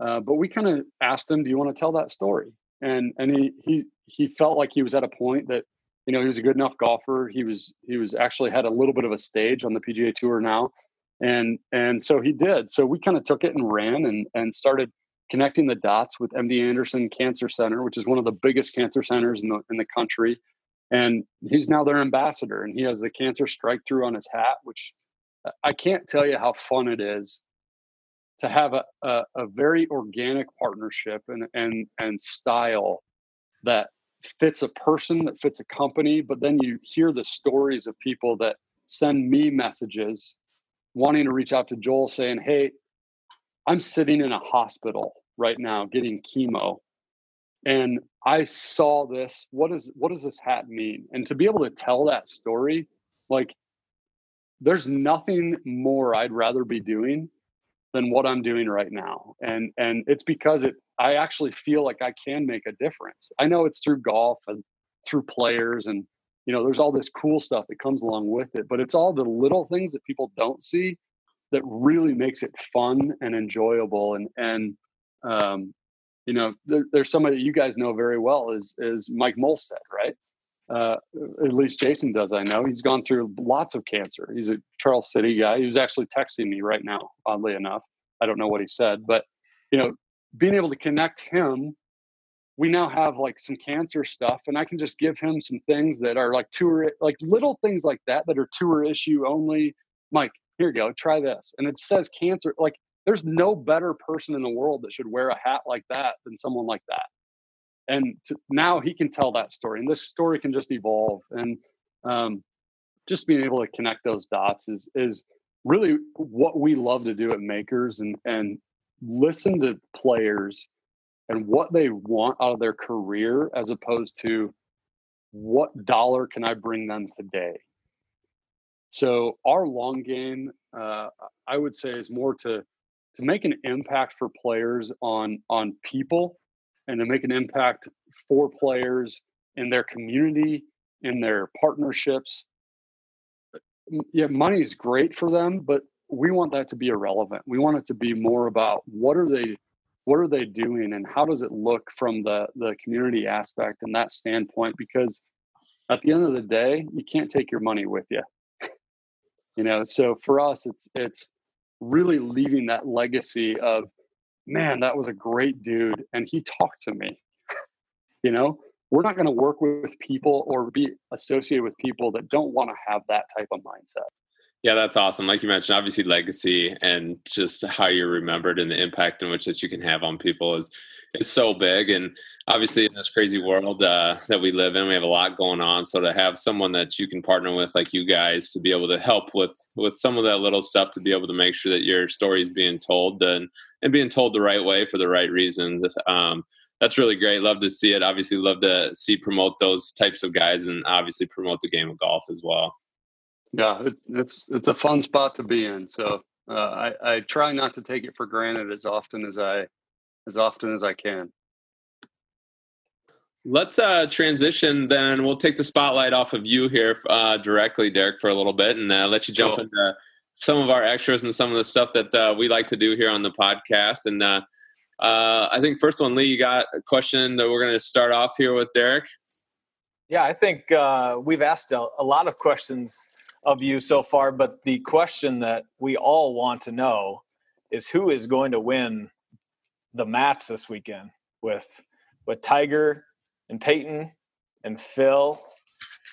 Uh, but we kind of asked him, "Do you want to tell that story?" And and he he he felt like he was at a point that you know he was a good enough golfer. He was he was actually had a little bit of a stage on the PGA Tour now, and and so he did so we kind of took it and ran and and started connecting the dots with md anderson cancer center which is one of the biggest cancer centers in the in the country and he's now their ambassador and he has the cancer strike through on his hat which i can't tell you how fun it is to have a, a, a very organic partnership and and and style that fits a person, that fits a company. But then you hear the stories of people that send me messages wanting to reach out to Joel saying, Hey, I'm sitting in a hospital right now getting chemo. And I saw this. What is what does this hat mean? And to be able to tell that story, like there's nothing more I'd rather be doing than what I'm doing right now. And and it's because it I actually feel like I can make a difference. I know it's through golf and through players and you know there's all this cool stuff that comes along with it, but it's all the little things that people don't see that really makes it fun and enjoyable and and um you know there, there's somebody that you guys know very well is is Mike Molstead, right? Uh, at least Jason does. I know he's gone through lots of cancer. He's a Charles City guy. He was actually texting me right now. Oddly enough, I don't know what he said, but you know, being able to connect him, we now have like some cancer stuff, and I can just give him some things that are like tour, like little things like that that are tour issue only. Mike, here you go, try this, and it says cancer. Like, there's no better person in the world that should wear a hat like that than someone like that and to, now he can tell that story and this story can just evolve and um, just being able to connect those dots is is really what we love to do at makers and and listen to players and what they want out of their career as opposed to what dollar can i bring them today so our long game uh, i would say is more to to make an impact for players on on people and to make an impact for players in their community, in their partnerships. Yeah, money is great for them, but we want that to be irrelevant. We want it to be more about what are they what are they doing and how does it look from the the community aspect and that standpoint because at the end of the day, you can't take your money with you. you know, so for us it's it's really leaving that legacy of man, that was a great dude. And he talked to me. you know, we're not going to work with people or be associated with people that don't want to have that type of mindset. Yeah, that's awesome. Like you mentioned, obviously legacy and just how you're remembered and the impact in which that you can have on people is is so big. And obviously, in this crazy world uh, that we live in, we have a lot going on. So to have someone that you can partner with, like you guys, to be able to help with with some of that little stuff, to be able to make sure that your story is being told and and being told the right way for the right reasons. Um, that's really great. Love to see it. Obviously, love to see promote those types of guys, and obviously promote the game of golf as well yeah, it's it's it's a fun spot to be in. So uh, I I try not to take it for granted as often as I as often as I can. Let's uh, transition then. We'll take the spotlight off of you here uh, directly, Derek, for a little bit, and uh, let you jump cool. into some of our extras and some of the stuff that uh, we like to do here on the podcast. And uh, uh, I think first one, Lee, you got a question that we're going to start off here with Derek. Yeah, I think we've asked a, a lot of questions of you so far, but the question that we all want to know is who is going to win the match this weekend with with Tiger and Peyton and Phil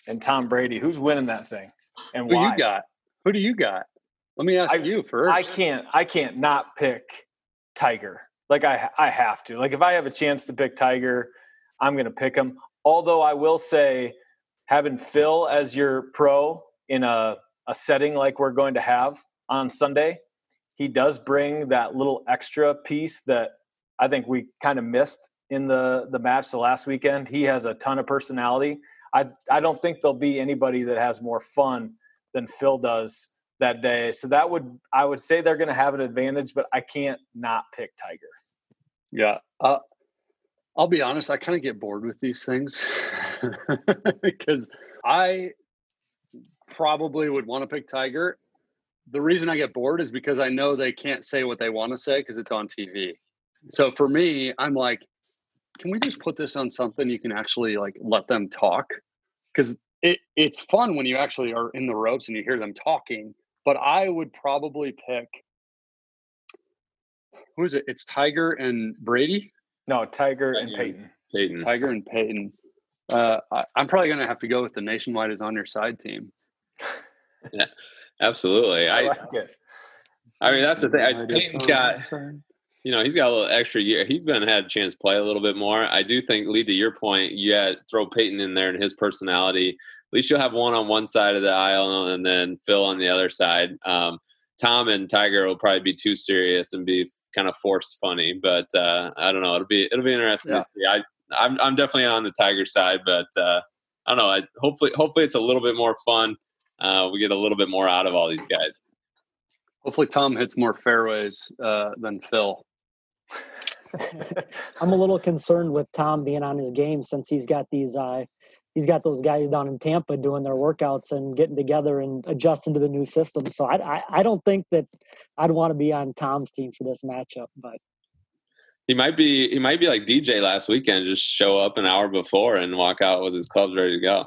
and Tom Brady. Who's winning that thing and who why? you got? Who do you got? Let me ask I, you first. I can't. I can't not pick Tiger. Like I, I have to. Like if I have a chance to pick Tiger, I'm going to pick him. Although I will say, having Phil as your pro in a, a setting like we're going to have on Sunday, he does bring that little extra piece that I think we kind of missed in the the match the last weekend. He has a ton of personality. I I don't think there'll be anybody that has more fun than Phil does that day. So that would I would say they're going to have an advantage, but I can't not pick Tiger. Yeah. Uh, I'll be honest, I kind of get bored with these things because I probably would want to pick Tiger. The reason I get bored is because I know they can't say what they want to say because it's on TV. So for me, I'm like, can we just put this on something you can actually like let them talk? Because it, it's fun when you actually are in the ropes and you hear them talking. But I would probably pick who is it? It's Tiger and Brady. No, Tiger and Peyton. Peyton. Tiger and Peyton. Uh, I, am probably going to have to go with the Nationwide is on your side team yeah, absolutely. I, I like it. I mean, that's the thing. I, Peyton's got. You know, he's got a little extra year. He's been had a chance to play a little bit more. I do think, lead to your point, you had throw Peyton in there and his personality. At least you'll have one on one side of the aisle and then Phil on the other side. Um, Tom and Tiger will probably be too serious and be kind of forced funny, but uh, I don't know. It'll be it'll be interesting yeah. to see. I I'm I'm definitely on the Tiger side, but uh, I don't know. I, hopefully hopefully it's a little bit more fun. Uh, we get a little bit more out of all these guys. Hopefully Tom hits more fairways uh, than Phil. I'm a little concerned with Tom being on his game since he's got these uh, he's got those guys down in Tampa doing their workouts and getting together and adjusting to the new system. So I, I, I don't think that I'd want to be on Tom's team for this matchup, but he might be he might be like DJ last weekend, just show up an hour before and walk out with his clubs ready to go.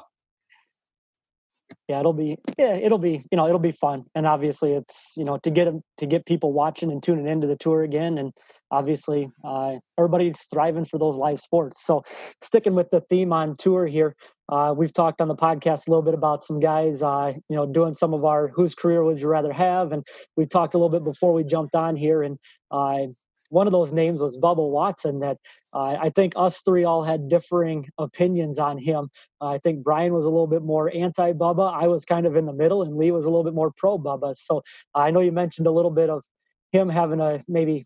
Yeah, it'll be yeah, it'll be you know it'll be fun, and obviously it's you know to get them to get people watching and tuning into the tour again, and obviously uh, everybody's thriving for those live sports. So sticking with the theme on tour here, uh, we've talked on the podcast a little bit about some guys, uh, you know, doing some of our whose career would you rather have, and we talked a little bit before we jumped on here, and uh, one of those names was Bubba Watson. That uh, I think us three all had differing opinions on him. Uh, I think Brian was a little bit more anti Bubba. I was kind of in the middle, and Lee was a little bit more pro Bubba. So I know you mentioned a little bit of him having a maybe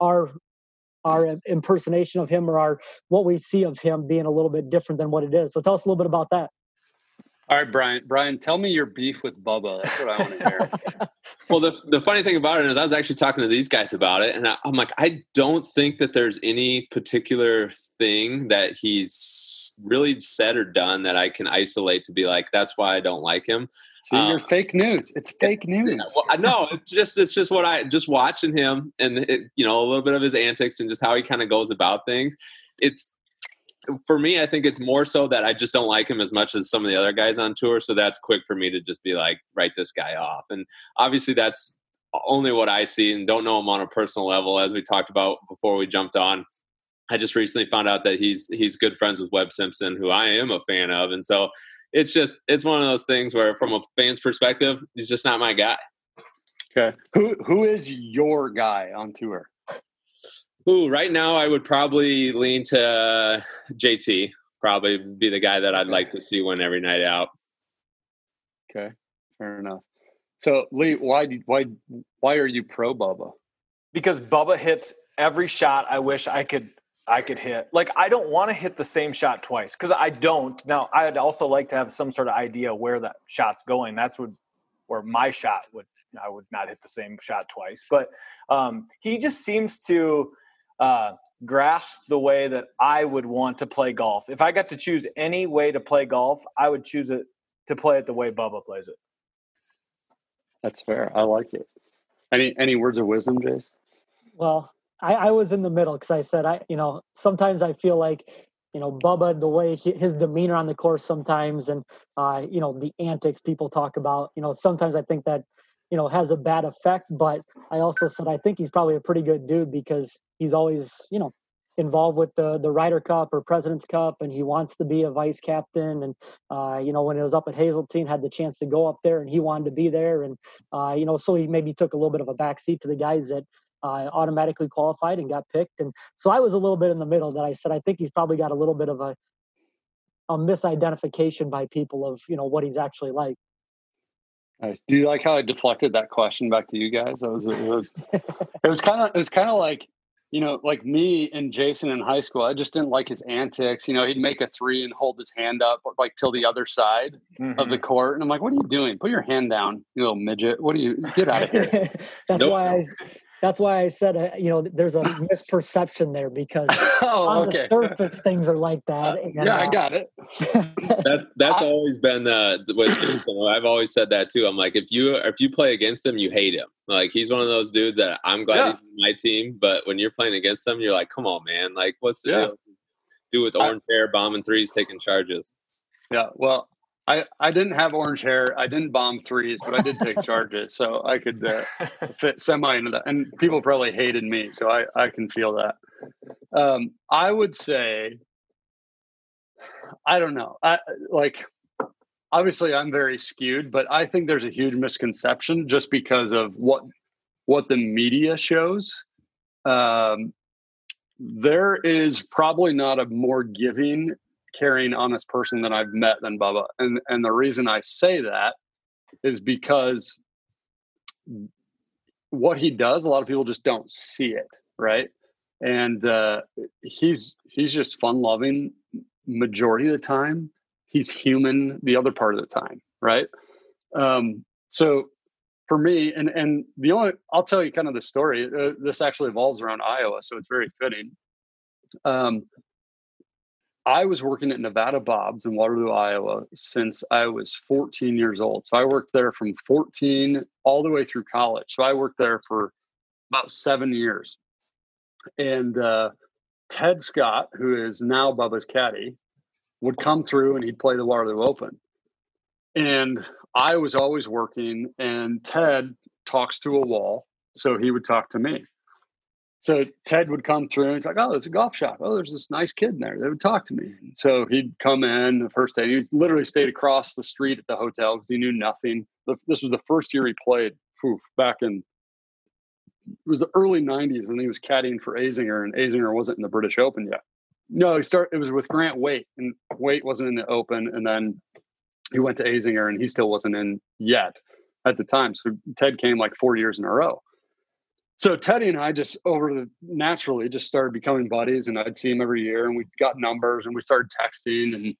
our our impersonation of him or our what we see of him being a little bit different than what it is. So tell us a little bit about that. All right, Brian. Brian, tell me your beef with Bubba. That's what I want to hear. well, the, the funny thing about it is, I was actually talking to these guys about it, and I, I'm like, I don't think that there's any particular thing that he's really said or done that I can isolate to be like, that's why I don't like him. See, um, you're fake news. It's fake news. Well, I know. It's just it's just what I just watching him and it, you know a little bit of his antics and just how he kind of goes about things. It's for me, I think it's more so that I just don't like him as much as some of the other guys on tour. So that's quick for me to just be like, write this guy off. And obviously, that's only what I see and don't know him on a personal level. As we talked about before we jumped on, I just recently found out that he's he's good friends with Webb Simpson, who I am a fan of, and so it's just it's one of those things where, from a fan's perspective, he's just not my guy. Okay, who who is your guy on tour? Ooh, right now I would probably lean to JT. Probably be the guy that I'd like to see win every night out. Okay, fair enough. So Lee, why why why are you pro Bubba? Because Bubba hits every shot I wish I could I could hit. Like I don't want to hit the same shot twice because I don't. Now I'd also like to have some sort of idea where that shot's going. That's what where my shot would I would not hit the same shot twice. But um, he just seems to uh, grasp the way that I would want to play golf. If I got to choose any way to play golf, I would choose it to play it the way Bubba plays it. That's fair. I like it. Any any words of wisdom, Jace? Well, I, I was in the middle because I said I, you know, sometimes I feel like, you know, Bubba, the way he, his demeanor on the course sometimes, and uh, you know, the antics people talk about, you know, sometimes I think that you know has a bad effect but i also said i think he's probably a pretty good dude because he's always you know involved with the the Ryder Cup or President's Cup, and he wants to be a vice captain. And uh, you know, when it was up at Hazeltine, had the chance to go up there, and he wanted to be there. And uh, you know, so he maybe took a little bit of a backseat to the guys that uh, automatically qualified and got picked. And so I was a little bit in the middle. That I said I think he's probably got a little bit of a a misidentification by people of you know what he's actually like. Nice. Do you like how I deflected that question back to you guys? It was it was it was kind of it was kind of like you know like me and Jason in high school. I just didn't like his antics. You know, he'd make a three and hold his hand up like till the other side mm-hmm. of the mm-hmm. court, and I'm like, "What are you doing? Put your hand down, you little midget! What are you get out of here?" That's nope. why I that's why I said, uh, you know, there's a misperception there because oh, on okay. the surface things are like that. Uh, and, yeah, uh, I got it. that, that's I, always been uh, what I've always said that too. I'm like, if you if you play against him, you hate him. Like he's one of those dudes that I'm glad yeah. he's my team, but when you're playing against him, you're like, come on, man. Like, what's the yeah. deal? Do with orange I, hair, bombing threes, taking charges. Yeah, well, I, I didn't have orange hair. I didn't bomb threes, but I did take charges, so I could uh, fit semi into that. And people probably hated me, so I, I can feel that. Um, I would say, I don't know. I like obviously I'm very skewed, but I think there's a huge misconception just because of what what the media shows. Um, there is probably not a more giving, caring, honest person that I've met than Bubba. And and the reason I say that is because what he does, a lot of people just don't see it, right? And uh, he's he's just fun loving majority of the time. He's human the other part of the time, right? Um, so for me, and and the only I'll tell you kind of the story. Uh, this actually evolves around Iowa, so it's very fitting. Um, I was working at Nevada Bob's in Waterloo, Iowa, since I was 14 years old. So I worked there from 14 all the way through college. So I worked there for about seven years. And uh, Ted Scott, who is now Bubba's caddy, would come through and he'd play the Waterloo Open. And I was always working, and Ted talks to a wall. So he would talk to me. So Ted would come through and he's like, Oh, there's a golf shop. Oh, there's this nice kid in there. They would talk to me. So he'd come in the first day. He literally stayed across the street at the hotel because he knew nothing. This was the first year he played poof, back in it was the early 90s when he was caddying for Azinger and Azinger wasn't in the British Open yet. No, he started it was with Grant Waite and Waite wasn't in the Open and then he went to Azinger and he still wasn't in yet at the time. So Ted came like four years in a row. So Teddy and I just over the naturally just started becoming buddies and I'd see him every year and we got numbers and we started texting and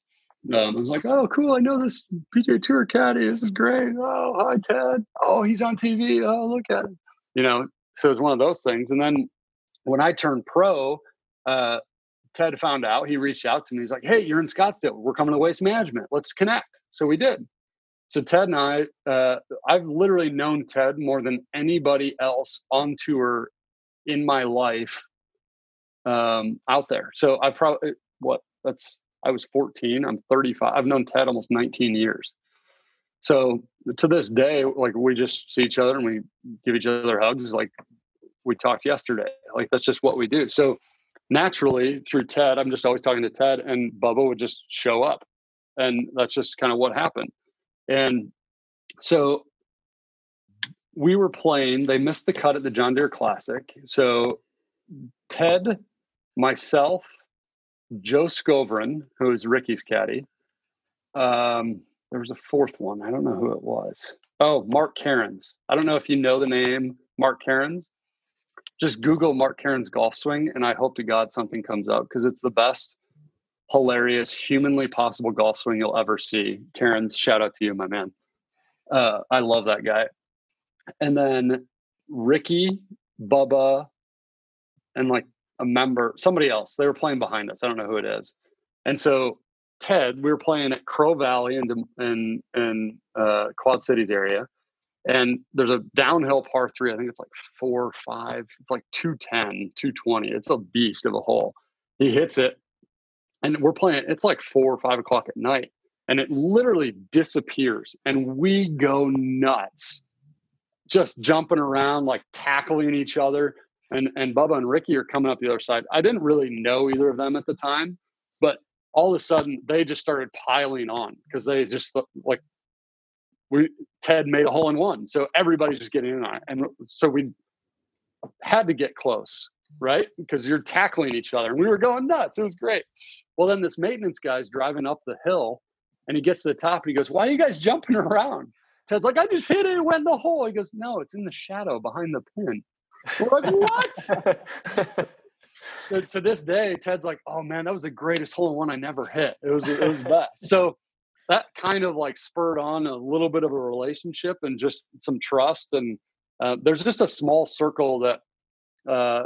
um, I was like, oh, cool. I know this PGA Tour caddy. This is great. Oh, hi, Ted. Oh, he's on TV. Oh, look at him. You know, so it's one of those things. And then when I turned pro, uh, Ted found out. He reached out to me. He's like, "Hey, you're in Scottsdale. We're coming to Waste Management. Let's connect." So we did. So Ted and I, uh, I've literally known Ted more than anybody else on tour in my life um, out there. So I probably what that's I was 14. I'm 35. I've known Ted almost 19 years. So to this day, like we just see each other and we give each other hugs. Like we talked yesterday. Like that's just what we do. So naturally through Ted, I'm just always talking to Ted and Bubba would just show up. And that's just kind of what happened. And so we were playing, they missed the cut at the John Deere Classic. So Ted, myself, Joe Skovron, who is Rickie's caddy. Um, there was a fourth one. I don't know who it was. Oh, Mark Cairns. I don't know if you know the name Mark Cairns just Google Mark Cairns golf swing, and I hope to God something comes up because it's the best, hilarious, humanly possible golf swing you'll ever see. Cairns shout out to you, my man. Uh, I love that guy. And then Rickie, Bubba, and like a member, somebody else. They were playing behind us. I don't know who it is. And so Ted, we were playing at Crow Valley in in in uh, Quad Cities area, and there's a downhill par three. I think it's like four or five. It's like 210, 220. It's a beast of a hole. He hits it, and we're playing. It's like four or five o'clock at night, and it literally disappears. And we go nuts, just jumping around, like tackling each other. And and Bubba and Rickie are coming up the other side. I didn't really know either of them at the time, but all of a sudden they just started piling on because they just like we Ted made a hole in one, so everybody's just getting in on it, and so we had to get close, right? Because you're tackling each other, and we were going nuts. It was great. Well, then this maintenance guy's driving up the hill, and he gets to the top, and he goes, "Why are you guys jumping around?" Ted's like, "I just hit it, went in the hole." He goes, "No, it's in the shadow behind the pin." We're like, "What?" so, to this day, Ted's like, "Oh man, that was the greatest hole in one I never hit. It was it was best." So that kind of like spurred on a little bit of a relationship and just some trust and uh, there's just a small circle that uh,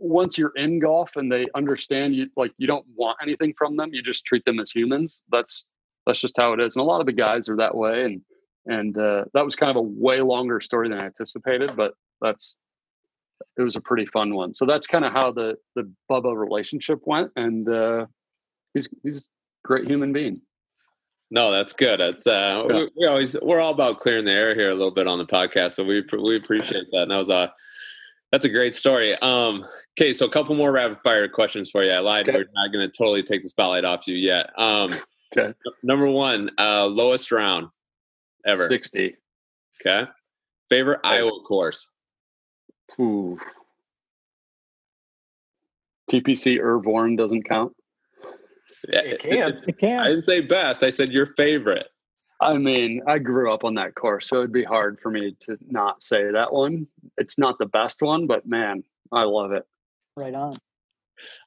once you're in golf and they understand you like you don't want anything from them you just treat them as humans. That's that's just how it is. And a lot of the guys are that way. And and uh, that was kind of a way longer story than i anticipated but that's it was a pretty fun one. So that's kind of how the the bubba relationship went. And uh, he's he's a great human being. No, that's good. It's uh, yeah. we, we, always we're all about clearing the air here a little bit on the podcast, so we we appreciate that. And that was a that's a great story. Um, okay, so a couple more rapid fire questions for you. I lied. Okay. We're not going to totally take the spotlight off you yet. Um, okay. Number one, uh, lowest round ever. Sixty. Okay. Favorite Iowa course. Ooh. TPC Irv Warren doesn't count. It can. It can. I didn't say best. I said your favorite. I mean, I grew up on that course, so it'd be hard for me to not say that one. It's not the best one, but man, I love it. Right on.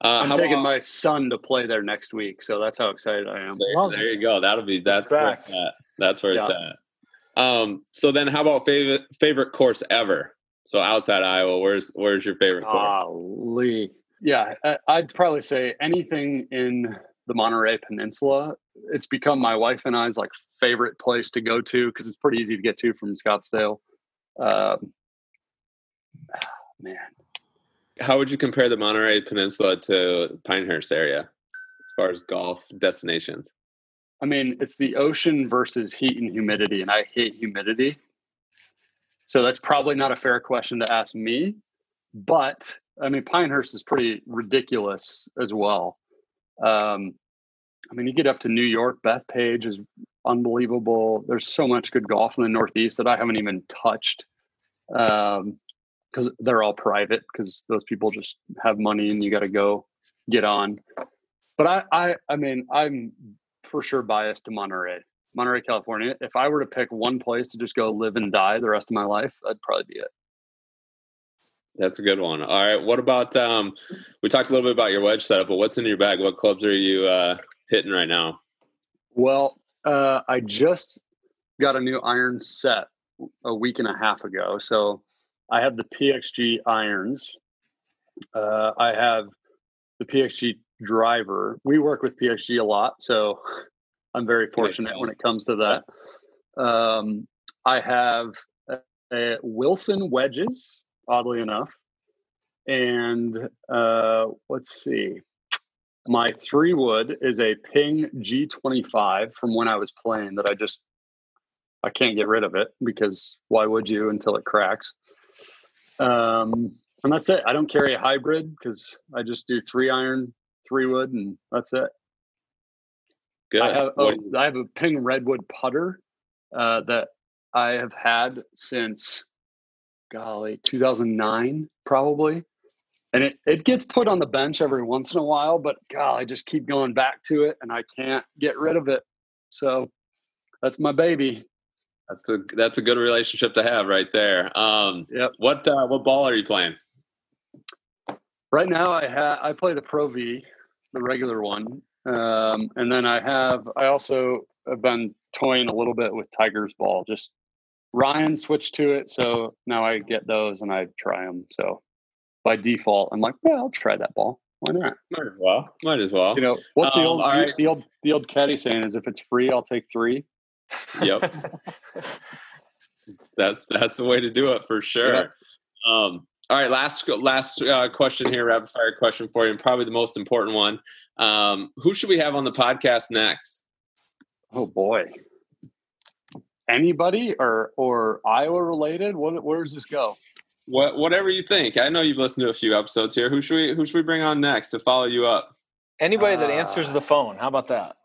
Uh, I'm taking about, my son to play there next week, so that's how excited I am. There, there you go. That'll be that's where it's at. That's where yeah. it's at. Um, so then, how about favorite favorite course ever? So outside Iowa, where's where's your favorite course? Golly. Yeah, I'd probably say anything in the Monterey Peninsula. It's become my wife and I's like favorite place to go to because it's pretty easy to get to from Scottsdale. Um, man, how would you compare the Monterey Peninsula to Pinehurst area as far as golf destinations? I mean, it's the ocean versus heat and humidity, and I hate humidity. So that's probably not a fair question to ask me. But I mean, Pinehurst is pretty ridiculous as well. Um, I mean, you get up to New York, Bethpage is unbelievable. There's so much good golf in the Northeast that I haven't even touched because um, they're all private because those people just have money and you got to go get on. But I, I, I mean, I'm for sure biased to Monterey, Monterey, California. If I were to pick one place to just go live and die the rest of my life, that'd probably be it. That's a good one. All right. What about um we talked a little bit about your wedge setup, but what's in your bag? What clubs are you uh hitting right now? Well, uh I just got a new iron set a week and a half ago. So I have the PXG irons. Uh I have the PXG driver. We work with PXG a lot, so I'm very fortunate when it comes to that. Um I have a, a Wilson wedges oddly enough. And uh, let's see, my three wood is a Ping G25 from when I was playing that I just I can't get rid of it because why would you until it cracks? Um, and that's it. I don't carry a hybrid because I just do three iron, three wood, and that's it. Good. I have oh, I have a Ping Redwood putter uh, that I have had since golly, 2009 probably. And it, it gets put on the bench every once in a while, but God, I just keep going back to it and I can't get rid of it. So that's my baby. That's a that's a good relationship to have right there. Um, yep. What uh, what ball are you playing? Right now, I have I play the Pro V, the regular one, um, and then I have I also have been toying a little bit with Tiger's ball, just Ryan switched to it, so now I get those and I try them. So by default, I'm like, well, I'll try that ball. Why not? Might as well. Might as well. You know, what's um, the old right. the old the old caddy saying is if it's free, I'll take three. Yep. that's that's the way to do it for sure. Um, all right, last last uh, question here, rapid fire question for you, and probably the most important one. Um, who should we have on the podcast next? Oh boy, anybody or or Iowa related? What, where does this go? What, whatever you think. I know you've listened to a few episodes here. Who should we who should we bring on next to follow you up? Anybody that answers the phone. How about that?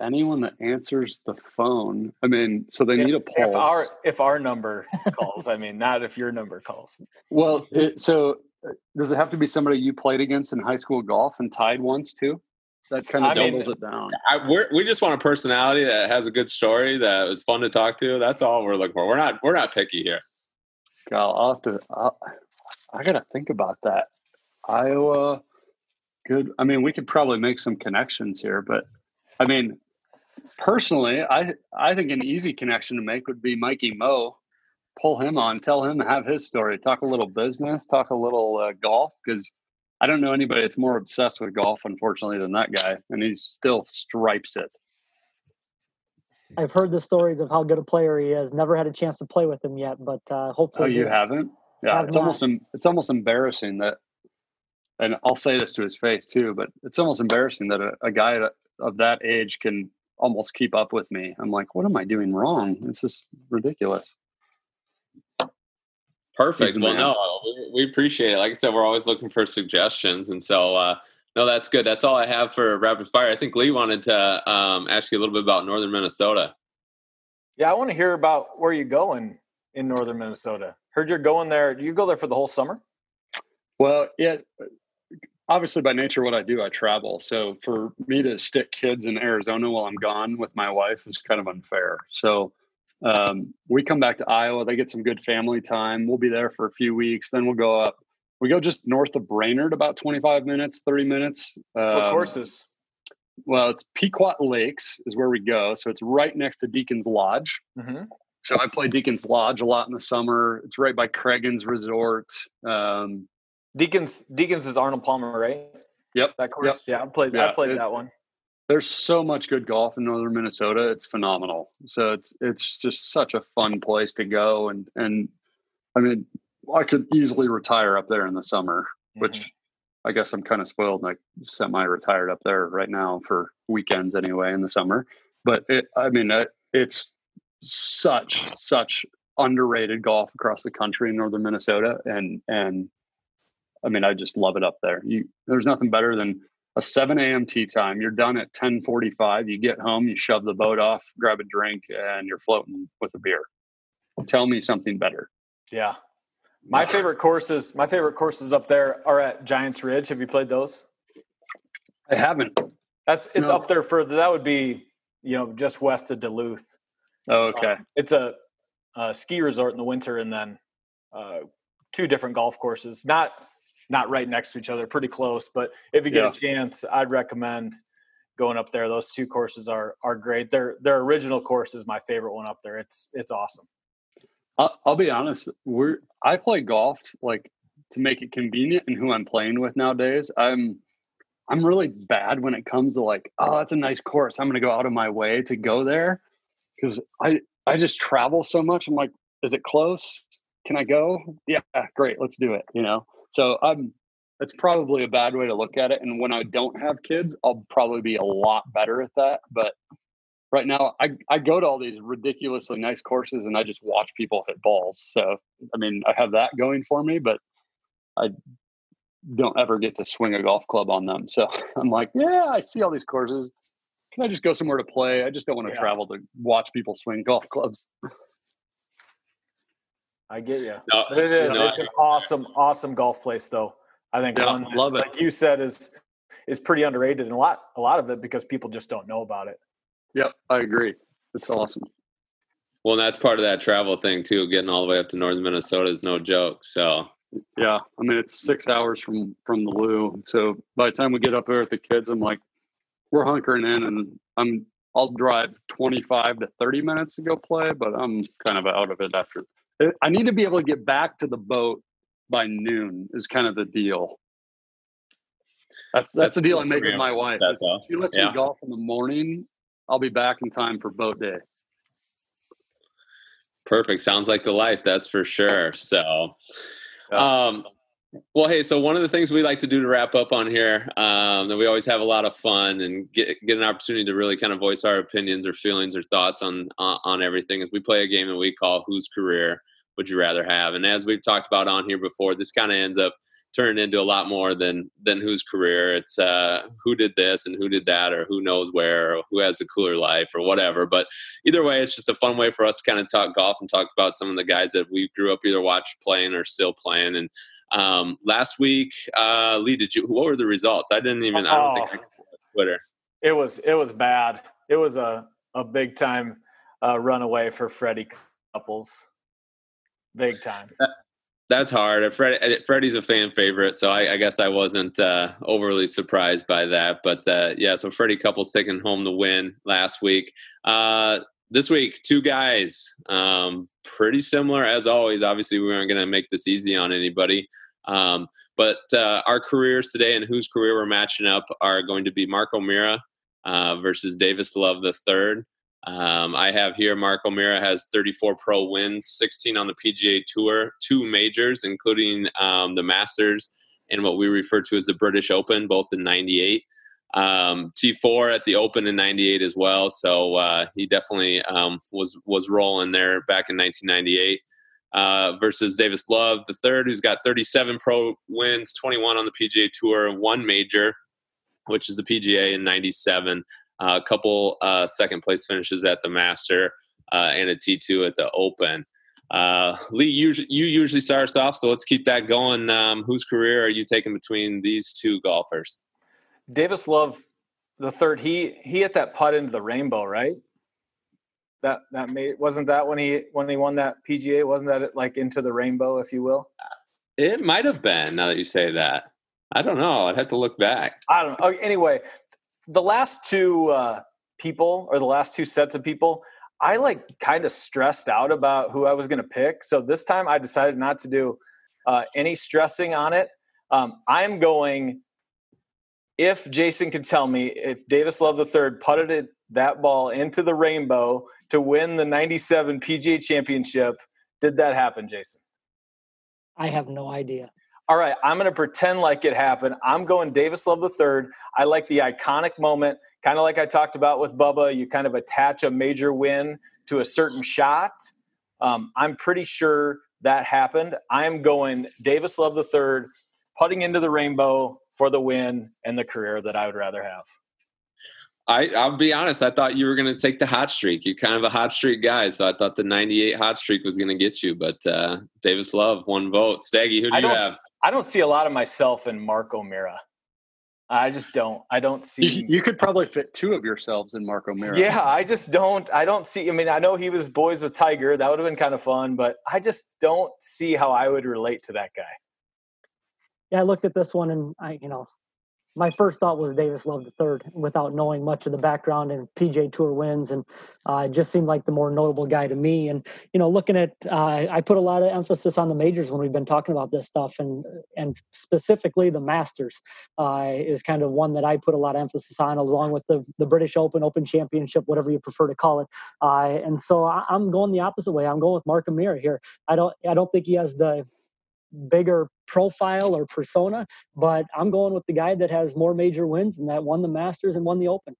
Anyone that answers the phone. I mean, so they if, need a pulse. If our if our number calls, I mean, not if your number calls. Well, it, so uh, does it have to be somebody you played against in high school golf and tied once too? that kind of I doubles mean, it down. I, we just want a personality that has a good story that was fun to talk to. That's all we're looking for. We're not we're not picky here. I'll have to. I'll, I got to think about that. Iowa, good. I mean, we could probably make some connections here, but I mean, personally, I I think an easy connection to make would be Mikey Mo. Pull him on, tell him have his story, talk a little business, talk a little uh, golf because I don't know anybody that's more obsessed with golf, unfortunately, than that guy, and he still stripes it. I've heard the stories of how good a player he is. Never had a chance to play with him yet, but uh, hopefully. Oh, you haven't? Yeah, have it's not. almost it's almost embarrassing that, and I'll say this to his face too, but it's almost embarrassing that a, a guy of that age can almost keep up with me. I'm like, what am I doing wrong? This is ridiculous. Perfect. Well, no, we, we, appreciate it. Like I said, we're always looking for suggestions, and so uh, no, that's good. That's all I have for rapid fire. I think Lee wanted to um, ask you a little bit about northern Minnesota. Yeah, I want to hear about where you're going in northern Minnesota. Heard you're going there. Do you go there for the whole summer? Well, yeah, obviously by nature what I do, I travel. So for me to stick kids in Arizona while I'm gone with my wife is kind of unfair. So um, we come back to Iowa. They get some good family time. We'll be there for a few weeks. Then we'll go up. We go just north of Brainerd, about 25 minutes, 30 minutes. Um, what courses? Well, it's Pequot Lakes is where we go. So it's right next to Deacon's Lodge. Mm-hmm. So I play Deacon's Lodge a lot in the summer. It's right by Cragun's Resort. Um, Deacons Deacons is Arnold Palmer, right? Yep. That course. Yep. Yeah, I played. Yeah, I played it, that one. There's so much good golf in northern Minnesota. It's phenomenal. So it's it's just such a fun place to go, and and I mean, I could easily retire up there in the summer, mm-hmm. which I guess I'm kind of spoiled. Like semi-retired up there right now for weekends anyway in the summer. But it, I mean, it, it's such such underrated golf across the country in northern Minnesota, and and I mean, I just love it up there. You, there's nothing better than a 7 a.m. tee time. You're done at 10:45. You get home, you shove the boat off, grab a drink, and you're floating with a beer. Tell me something better. Yeah, my favorite courses. My favorite courses up there are at Giants Ridge. Have you played those? I haven't. That's it's no. up there further. That would be you know just west of Duluth. Oh, okay. Um, it's a, a, ski resort in the winter, and then uh, two different golf courses. Not not right next to each other, pretty close. But if you get yeah. a chance, I'd recommend going up there. Those two courses are are great. Their their original course is my favorite one up there. It's it's awesome. I'll, I'll be honest. We're I play golf like to make it convenient and who I'm playing with nowadays. I'm I'm really bad when it comes to like, oh, that's a nice course. I'm going to go out of my way to go there because I I just travel so much. I'm like, is it close? Can I go? Yeah, great. Let's do it. You know. So I'm it's probably a bad way to look at it. And when I don't have kids, I'll probably be a lot better at that. But right now I, I go to all these ridiculously nice courses and I just watch people hit balls. So I mean I have that going for me, but I don't ever get to swing a golf club on them. So I'm like, yeah, I see all these courses. Can I just go somewhere to play? I just don't want to yeah. travel to watch people swing golf clubs. I get you. No, but it is. No, it's an awesome, awesome golf place, though. I think yeah, one love it. like you said, is is pretty underrated, and a lot, a lot of it because people just don't know about it. Yep, I agree. It's awesome. Well, that's part of that travel thing too. Getting all the way up to northern Minnesota is no joke. So yeah, I mean it's six hours from from the Lou. So by the time we get up there with the kids, I'm like, we're hunkering in, and I'm I'll drive 25 to 30 minutes to go play, but I'm kind of out of it after I need to be able to get back to the boat by noon is kind of the deal. That's that's, that's the deal I make with my wife. She lets yeah. me golf in the morning. I'll be back in time for boat day. Perfect. Sounds like the life. That's for sure. So, um, well, hey, so one of the things we like to do to wrap up on here, um, that we always have a lot of fun and get get an opportunity to really kind of voice our opinions or feelings or thoughts on on, on everything. Is we play a game that we call "Whose Career." would you rather have? And as we've talked about on here before, this kind of ends up turning into a lot more than than whose career. It's uh, who did this and who did that, or who knows where, or who has a cooler life, or whatever. But either way, it's just a fun way for us to kind of talk golf and talk about some of the guys that we grew up either watch playing or still playing. And um, last week, uh, Lee, did you? What were the results? I didn't even. I don't think I oh. Twitter. It was it was bad. It was a a big time uh, runaway for Freddie Couples big time. That's hard. Fred, Freddie's a fan favorite, so I, I guess I wasn't uh, overly surprised by that. But uh, yeah, so Freddie Couples taking home the win last week. Uh, this week, two guys, um, pretty similar as always. Obviously, we aren't going to make this easy on anybody. Um, but uh, our careers today and whose career we're matching up are going to be Mark O'Meara uh, versus Davis Love the third. Um, I have here Mark O'Meara has 34 pro wins, 16 on the PGA Tour, two majors, including um, the Masters and what we refer to as the British Open, both in '98. Um, T4 at the Open in '98 as well. So uh, he definitely um, was was rolling there back in 1998. Uh, versus Davis Love, the third, who's got 37 pro wins, 21 on the PGA Tour, one major, which is the PGA in '97 a couple uh, second place finishes at the Master, uh, and a T2 at the Open. uh, Lee, you, you usually start us off, so let's keep that going. Um, whose career are you taking between these two golfers? Davis Love, the third. He he hit that putt into the rainbow, right? That that made wasn't that when he when he won that PGA? Wasn't that like into the rainbow, if you will? It might have been. Now that you say that, I don't know. I'd have to look back. I don't know. Anyway, the last two uh, people or the last two sets of people I like kind of stressed out about who I was going to pick. So this time I decided not to do uh, any stressing on it. Um, I'm going, if Jason could tell me if Davis Love III putted it, that ball into the rainbow to win the 97 PGA championship, did that happen, Jason? I have no idea. All right, I'm going to pretend like it happened. I'm going Davis Love III. I like the iconic moment kind of like I talked about with Bubba, you kind of attach a major win to a certain shot. Um, I'm pretty sure that happened. I'm going Davis Love the third, putting into the rainbow for the win and the career that I would rather have. I, I'll be honest. I thought you were going to take the hot streak. You're kind of a hot streak guy, so I thought the '98 hot streak was going to get you. But uh, Davis Love, one vote. Staggy, who do you have? I don't see a lot of myself in Mark O'Meara. I just don't. I don't see. You, you, could probably fit two of yourselves in Mark O'Meara. Yeah, I just don't. I don't see. I mean, I know he was boys with Tiger. That would have been kind of fun, but I just don't see how I would relate to that guy. Yeah, I looked at this one and I, you know, my first thought was Davis Love the third, without knowing much of the background and PGA Tour wins, and uh, just seemed like the more notable guy to me. And you know, looking at, uh, I put a lot of emphasis on the majors when we've been talking about this stuff, and and specifically the Masters uh, is kind of one that I put a lot of emphasis on, along with the the British Open, Open Championship, whatever you prefer to call it. Uh, and so I, am going the opposite way. I'm going with Mark O'Meara here. I don't I don't think he has the bigger profile or persona, but I'm going with the guy that has more major wins and that won the Masters and won the Open.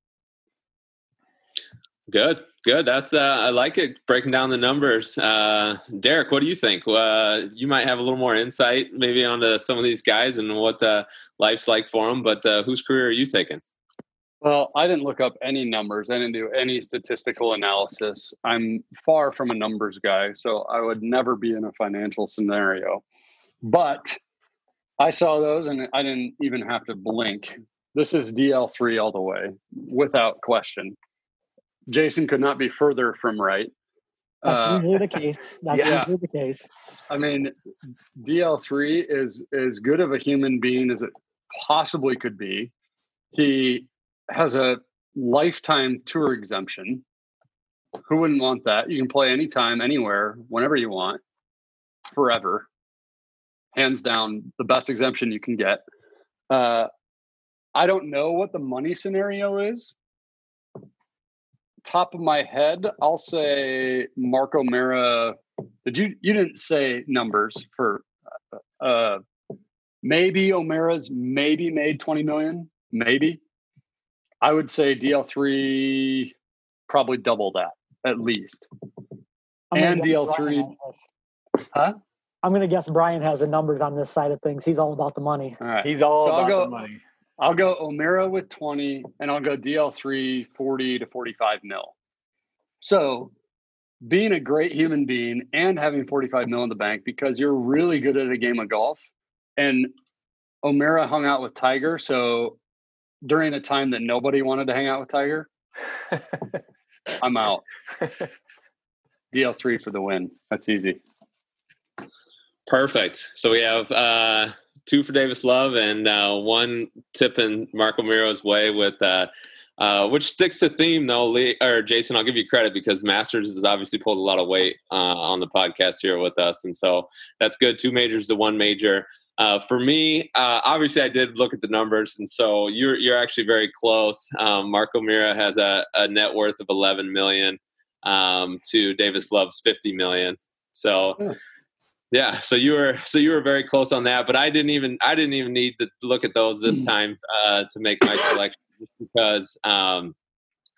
Good, good. That's uh, I like it. Breaking down the numbers, uh, Derek. What do you think? Uh, you might have a little more insight, maybe onto some of these guys and what uh, life's like for them. But uh, whose career are you taking? Well, I didn't look up any numbers. I didn't do any statistical analysis. I'm far from a numbers guy, so I would never be in a financial scenario. But I saw those and I didn't even have to blink. This is DL3 all the way, without question. Jason could not be further from right. That's uh, usually the case. That's yes. usually the case. I mean, DL3 is as good of a human being as it possibly could be. He has a lifetime tour exemption. Who wouldn't want that? You can play anytime, anywhere, whenever you want, forever hands down the best exemption you can get. Uh, I don't know what the money scenario is. Top of my head, I'll say Mark O'Meara. Did you you didn't say numbers for uh, uh maybe O'Meara's maybe made 20 million, maybe. I would say DL3 probably double that at least. and DL3 huh? I'm going to guess Brian has the numbers on this side of things. He's all about the money. All right. He's all so about go, the money. I'll go O'Meara with 20 and I'll go DL3 40 to 45 mil. So being a great human being and having 45 mil in the bank because you're really good at a game of golf. And O'Meara hung out with Tiger. So during a time that nobody wanted to hang out with Tiger, I'm out. DL3 for the win. That's easy. Perfect. So we have uh, two for Davis Love and uh, one tip in Mark O'Meara's way with. Uh, uh, which sticks to theme though, Lee, or Jason. I'll give you credit because Masters has obviously pulled a lot of weight uh, on the podcast here with us, and so that's good. Two majors to one major. Uh, for me, uh, obviously, I did look at the numbers, and so you're you're actually very close. Um, Mark O'Meara has a, a, net worth of 11 million um, to Davis Love's 50 million. So. Yeah so you were so you were very close on that, but I didn't even I didn't even need to look at those this hmm. time uh, to make my selection because um,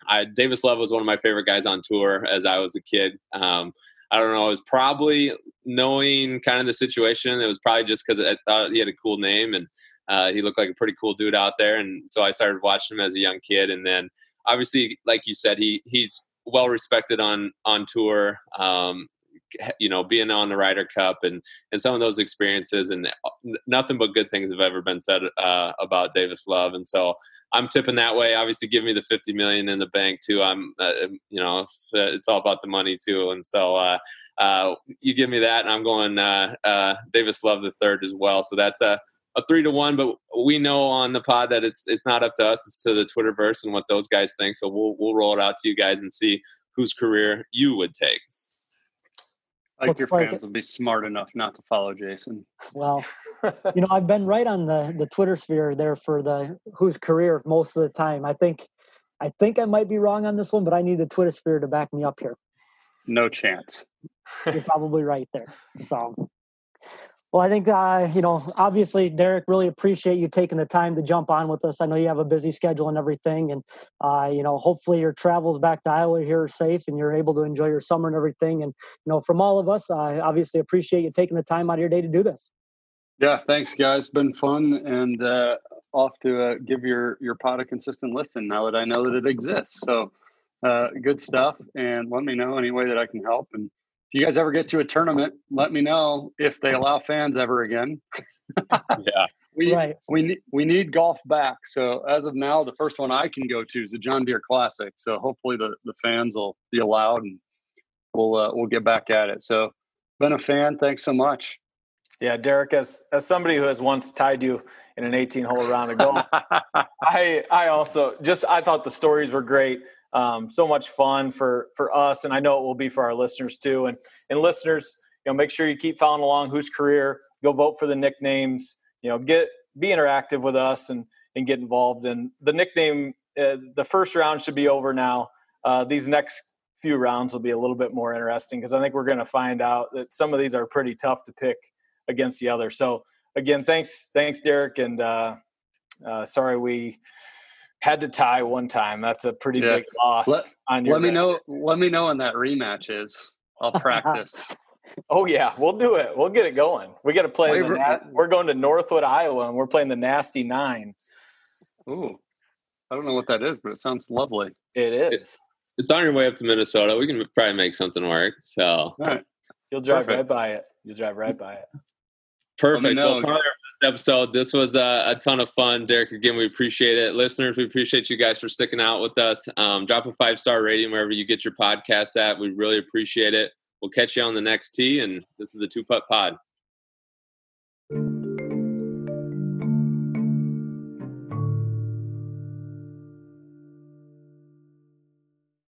I, Davis Love was one of my favorite guys on tour as I was a kid. Um, I don't know, it was probably knowing kind of the situation. It was probably just because I thought he had a cool name and uh, he looked like a pretty cool dude out there, and so I started watching him as a young kid, and then obviously, like you said, he he's well respected on on tour. Um, you know being on the Ryder Cup and and some of those experiences and nothing but good things have ever been said uh, about Davis Love. And so I'm tipping that way. Obviously give me the 50 million in the bank too. I'm uh, you know it's all about the money too. And so uh, uh, you give me that and I'm going uh, uh, Davis Love the third as well. So that's a a three to one, but we know on the pod that it's it's not up to us; it's to the Twitterverse and what those guys think. So we'll we'll roll it out to you guys and see whose career you would take. Like your fans like will be smart enough not to follow Jason. Well, you know, I've been right on the the Twitter sphere there for the whose career most of the time. I think I think I might be wrong on this one, but I need the Twitter sphere to back me up here. No chance. You're probably right there. So well, I think uh, you know, obviously, Derek, really appreciate you taking the time to jump on with us. I know you have a busy schedule and everything, and uh, you know, hopefully your travels back to Iowa here are safe and you're able to enjoy your summer and everything. And you know, from all of us, I obviously appreciate you taking the time out of your day to do this. Yeah, thanks, guys. Been fun and uh, off to uh, give your your pod a consistent listen now that I know that it exists. So, uh, good stuff. And let me know any way that I can help and if you guys ever get to a tournament, let me know if they allow fans ever again. yeah. We, right. we, we need golf back. So as of now, the first one I can go to is the John Deere Classic. So hopefully the, the fans will be allowed and we'll, uh, we'll get back at it. So been a fan. Thanks so much. Yeah, Derek, as as somebody who has once tied you in an 18 hole round of golf, I I also just I thought the stories were great um, so much fun for for us, and I know it will be for our listeners too. And and listeners, you know, make sure you keep following along. Whose career? Go vote for the nicknames. You know, get be interactive with us and and get involved. And the nickname, uh, the first round should be over now. Uh, these next few rounds will be a little bit more interesting because I think we're going to find out that some of these are pretty tough to pick against the other. So again, thanks, thanks, Derek, and uh, uh, sorry we had to tie one time. That's a pretty yeah. big loss let, on your. Let me know. Let me know when that rematch is. I'll practice. oh yeah, we'll do it. We'll get it going. We got to play. The, na- we're going to Northwood, Iowa, and we're playing the Nasty Nine. Ooh, I don't know what that is, but it sounds lovely. It is. It's, it's on your way up to Minnesota. We can probably make something work. So you'll drive Perfect. right by it. You'll drive right by it. Perfect. Well, Connor, episode. This was a, a, ton of fun, Derek. Again, we appreciate it. Listeners, we appreciate you guys for sticking out with us. Um, drop a five star rating wherever you get your podcast at. We really appreciate it. We'll catch you on the next tee, and this is the Two Putt Pod.